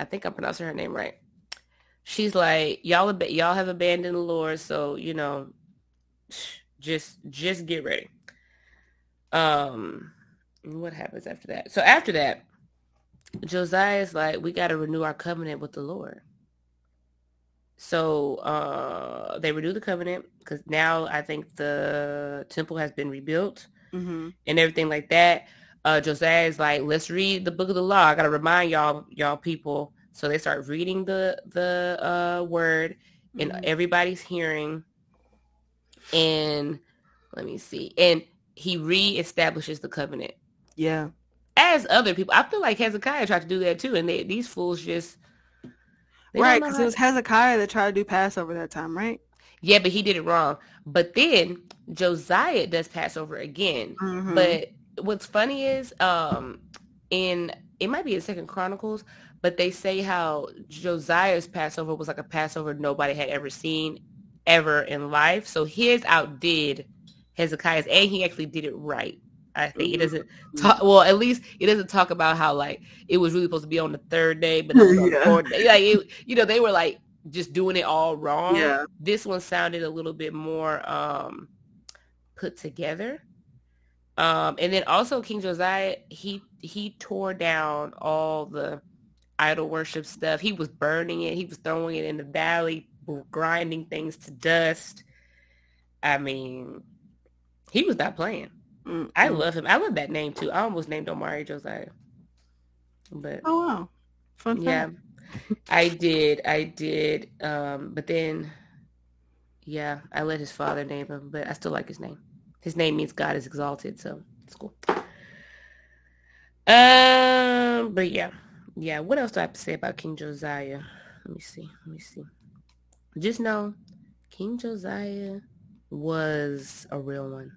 i think i'm pronouncing her name right she's like y'all ab- y'all have abandoned the lord so you know just just get ready. Um what happens after that? So after that, Josiah is like, we got to renew our covenant with the Lord. So uh, they renew the covenant because now I think the temple has been rebuilt Mm-hmm. and everything like that. Uh, Josiah is like, let's read the book of the law. I gotta remind y'all, y'all people. So they start reading the the uh, word, and Mhm. everybody's hearing. And let me see, and he reestablishes the covenant Yeah. As other people. I feel like Hezekiah tried to do that too, and they, these fools just right, because it was Hezekiah that tried to do Passover that time, right? yeah, but he did it wrong. But then Josiah does Passover again. Mhm. But what's funny is um in it might be in Second Chronicles, but they say how Josiah's Passover was like a Passover nobody had ever seen ever in life. So his outdid Hezekiah's and he actually did it right. I think it doesn't talk well, at least it doesn't talk about how like it was really supposed to be on the third day, but it was on the Yeah. fourth day. Like it, you know, they were like just doing it all wrong. Yeah. This one sounded a little bit more um put together. Um, and then also King Josiah, he he tore down all the idol worship stuff. He was burning it. He was throwing it in the valley, grinding things to dust. I mean, he was not playing. Mm, I love him. I love that name too. I almost named Omari Josiah, but Oh wow. Fun yeah. I did. I did. Um, but then, yeah, I let his father name him, but I still like his name. His name means God is exalted, so it's cool. Um, but yeah, yeah. What else do I have to say about King Josiah? Let me see. Let me see. Just know, King Josiah was a real one.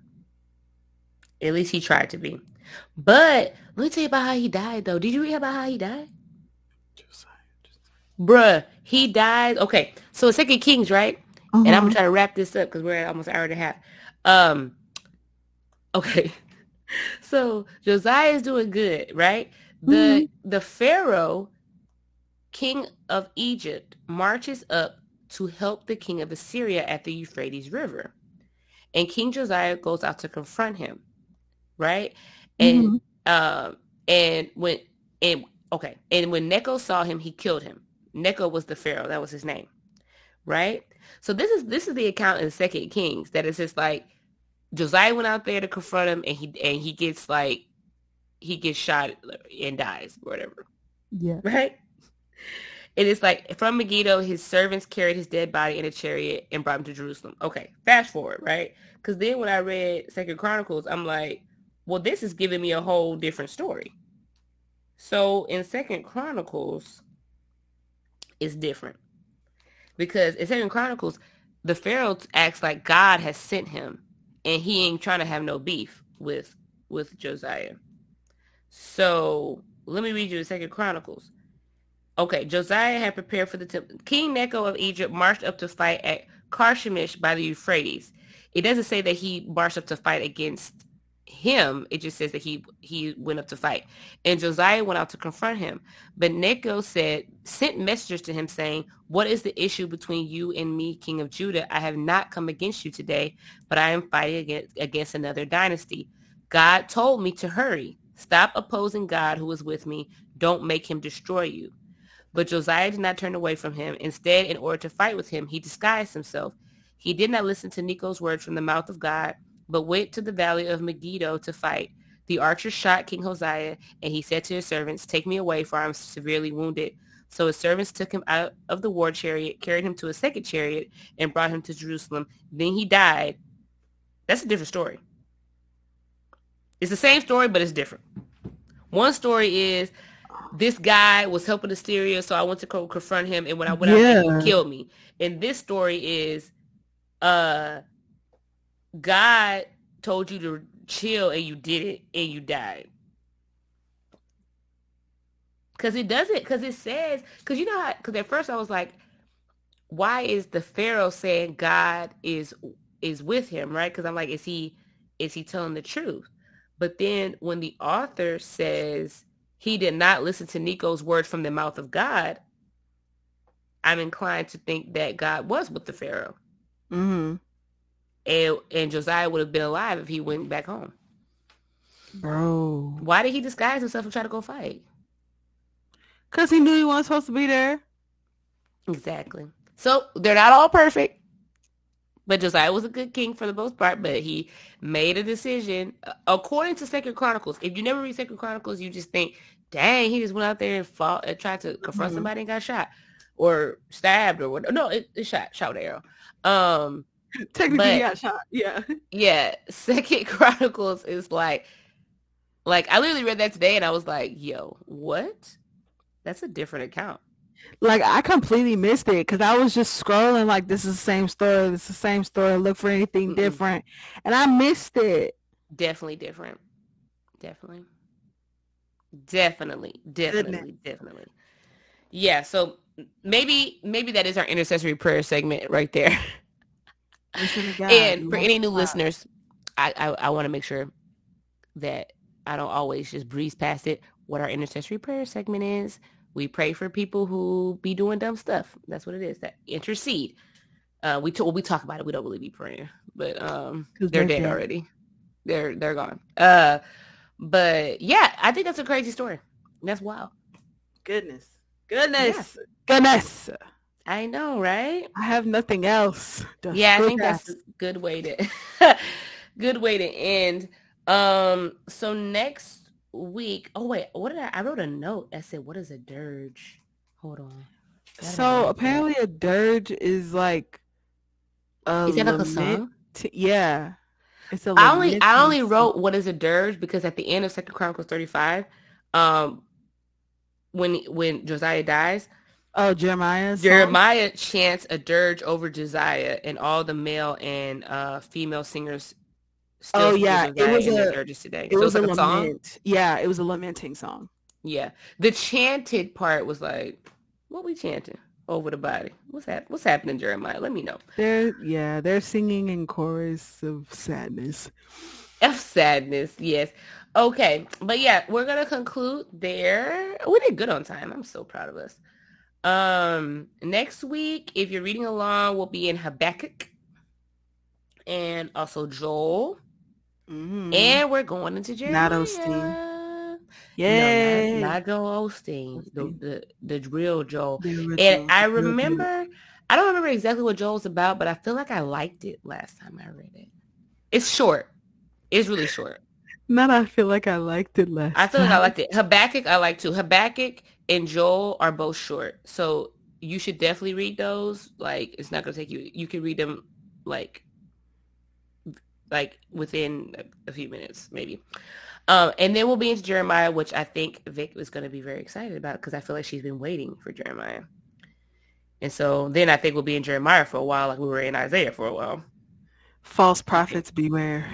At least he tried to be. But let me tell you about how he died, though. Did you read about how he died? Bruh, he died. Okay, so Second Kings, right? And I'm Uh-huh. gonna try to wrap this up because we're at almost an hour and a half. Um, okay, so Josiah is doing good, right? The the Pharaoh, king of Egypt, marches up to help the king of Assyria at the Euphrates River, and King Josiah goes out to confront him, right? And um, and when and okay, and when Necho saw him, he killed him. Necho was the pharaoh; that was his name, right? So this is this is the account in Second Kings that is just like Josiah went out there to confront him, and he and he gets like he gets shot and dies, or whatever, Yeah. right? And it's like from Megiddo, his servants carried his dead body in a chariot and brought him to Jerusalem. Okay, fast forward, right? Because then when I read Second Chronicles, I'm like, well, this is giving me a whole different story. So in Second Chronicles, it's different because in Second Chronicles, the Pharaoh acts like God has sent him, and he ain't trying to have no beef with with Josiah. So let me read you the Second Chronicles. Okay, Josiah had prepared for the temple. King Necho of Egypt marched up to fight at Carchemish by the Euphrates. It doesn't say that he marched up to fight against him. It just says that he he went up to fight. And Josiah went out to confront him. But Necho said, sent messengers to him saying, What is the issue between you and me, king of Judah? I have not come against you today, but I am fighting against, against another dynasty. God told me to hurry. Stop opposing God who is with me. Don't make him destroy you. But Josiah did not turn away from him. Instead, in order to fight with him, he disguised himself. He did not listen to Necho's words from the mouth of God, but went to the valley of Megiddo to fight. The archer shot King Josiah, and he said to his servants, Take me away, for I am severely wounded. So his servants took him out of the war chariot, carried him to a second chariot, and brought him to Jerusalem. Then he died. That's a different story. It's the same story, but it's different. One story is this guy was helping Assyria, so I went to co- confront him, and when I went out, Yeah. he killed me. And this story is, uh, God told you to chill, and you did it, and you died. Cause it doesn't, Cause it says. Cause you know how. Cause at first I was like, why is the Pharaoh saying God is is with him, right? Because I'm like, is he is he telling the truth? But then when the author says he did not listen to Necho's words from the mouth of God, I'm inclined to think that God was with the Pharaoh. Mm-hmm. And, and Josiah would have been alive if he went back home. Bro. Why did he disguise himself and try to go fight? Because he knew he wasn't supposed to be there. Exactly. So they're not all perfect. But Josiah was a good king for the most part, but he made a decision according to Second Chronicles. If you never read Second Chronicles, you just think, dang, he just went out there and fought and tried to confront mm-hmm. somebody and got shot or stabbed or what. No, it, it shot, shot arrow. Um, Technically, but, got shot. Yeah. Yeah. Second Chronicles is like, like I literally read that today and I was like, yo, what? That's a different account like I completely missed it because I was just scrolling like this is the same story, this is the same story, look for anything mm different. And I missed it. Definitely different. Definitely. Definitely. Definitely. Definitely. Yeah, so maybe maybe that is our intercessory prayer segment right there. And for any new God. listeners, I, I, I want to make sure that I don't always just breeze past it. What our intercessory prayer segment is, we pray for people who be doing dumb stuff. That's what it is. That intercede. Uh, we t- we talk about it. We don't really be praying, but um, they're, they're dead, dead already. They're they're gone. Uh, but yeah, I think that's a crazy story. That's wild. Goodness, goodness, yeah. goodness. I know, right? I have nothing else. Yeah, I think that's a good way to good way to end. Um, so next week. Oh wait, what did I? I wrote a note I said, "What is a dirge?" Hold on. So apparently, a dirge is like. A is that like a song? yeah. It's a I only I only wrote what is a dirge because at the end of Second Chronicles thirty five, um, when when Josiah dies. Oh, Jeremiah. Jeremiah chants a dirge over Josiah, and all the male and uh, female singers Still oh yeah, it was a today. It so was, a lament. Song? Yeah, it was a lamenting song. Yeah, the chanted part was like, "What we chanting over the body? What's that? What's happening, Jeremiah? Let me know." They're yeah, they're singing in chorus of sadness. F sadness, yes. Okay, but yeah, we're gonna conclude there. We did good on time. I'm so proud of us. Um, next week, if you're reading along, we'll be in Habakkuk and also Joel. Mm-hmm. And we're going into Jeremiah. Not Osteen. Yeah. No, not, not Joel Osteen. The, the, the real Joel. The and I remember, I don't remember exactly what Joel's about, but I feel like I liked it last time I read it. It's short. It's really short. Not I feel like I liked it less. I feel like I liked it. Habakkuk I like too. Habakkuk and Joel are both short. So you should definitely read those. Like it's not gonna take you you can read them like like within a, few minutes, maybe. Um, and then we'll be into Jeremiah, which I think Vic is going to be very excited about because I feel like she's been waiting for Jeremiah. And so then I think we'll be in Jeremiah for a while, like we were in Isaiah for a while. False prophets beware.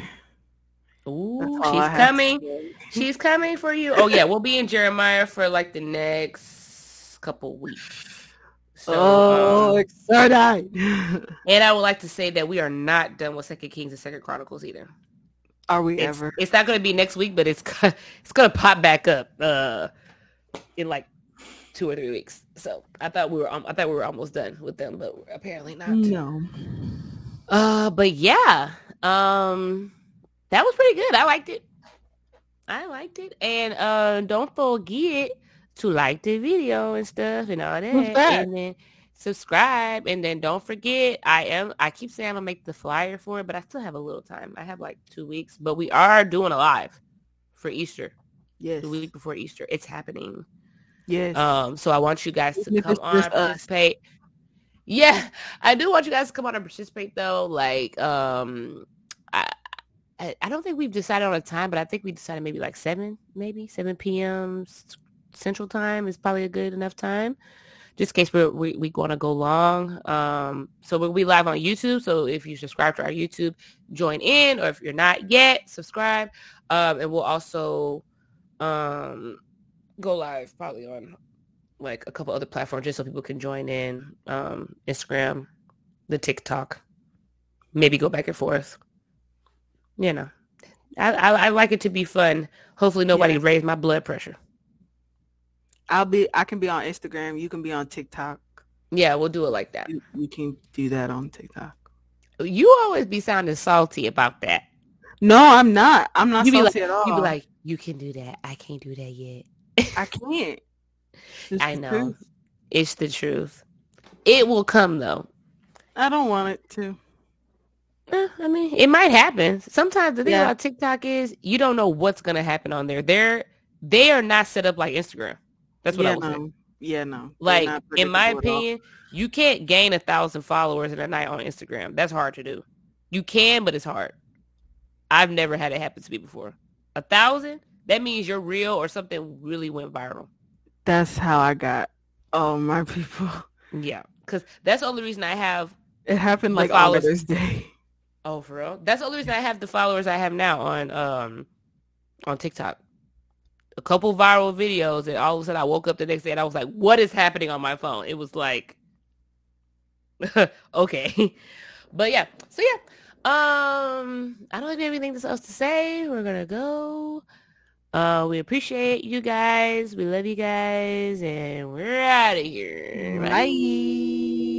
Ooh, she's coming. She's coming for you. Oh yeah, we'll be in Jeremiah for like the next couple weeks. So, oh, um, excited! and I would like to say that we are not done with Second Kings and Second Chronicles either. Are we it's, ever? It's not going to be next week, but it's it's going to pop back up uh, in like two or three weeks. So I thought we were I thought we were almost done with them, but apparently not. No. Uh, but yeah, um, that was pretty good. I liked it. I liked it, and uh, don't forget to like the video and stuff and all that. And then subscribe and then don't forget I am I keep saying I'm gonna make the flyer for it, but I still have a little time. I have like two weeks. But we are doing a live for Easter. Yes. The week before Easter. It's happening. Yes. Um, so I want you guys to come on participate. Yeah, I do want you guys to come on and participate though. Like, um I I don't think we've decided on a time, but I think we decided maybe like seven, maybe seven p.m. Central Time is probably a good enough time. Just in case we're, we we want to go long. Um, so we'll be live on YouTube. So if you subscribe to our YouTube, join in. Or if you're not yet, subscribe. Um, and we'll also um, go live probably on like a couple other platforms just so people can join in. Um, Instagram, the TikTok, maybe go back and forth. You know, I, I, I like it to be fun. Hopefully nobody yeah. raised my blood pressure. I'll be. I can be on Instagram. You can be on TikTok. Yeah, we'll do it like that. We can do that on TikTok. You always be sounding salty about that. No, I'm not. I'm not you salty like, at all. You be like, you can do that. I can't do that yet. I can't. I know. Truth. It's the truth. It will come though. I don't want it to. I mean, it might happen. Sometimes the thing Yeah. about TikTok is you don't know what's gonna happen on there. They're they are not set up like Instagram. That's what yeah, I say. no. Yeah, no. Like in my predictable at all. opinion, you can't gain a thousand followers in a night on Instagram. That's hard to do. You can, but it's hard. I've never had it happen to me before. A thousand? That means you're real or something really went viral. that's how I got all my people. Yeah, because that's the only reason I have. It happened like on Mother's Day. Oh, for real? That's the only reason I have the followers I have now on um on TikTok. A couple viral videos, and all of a sudden I woke up the next day and I was like, "What is happening on my phone?" It was like, okay, but yeah. So yeah, um, I don't have anything else to say. We're gonna go. Uh, we appreciate you guys. We love you guys, and we're out of here. Bye.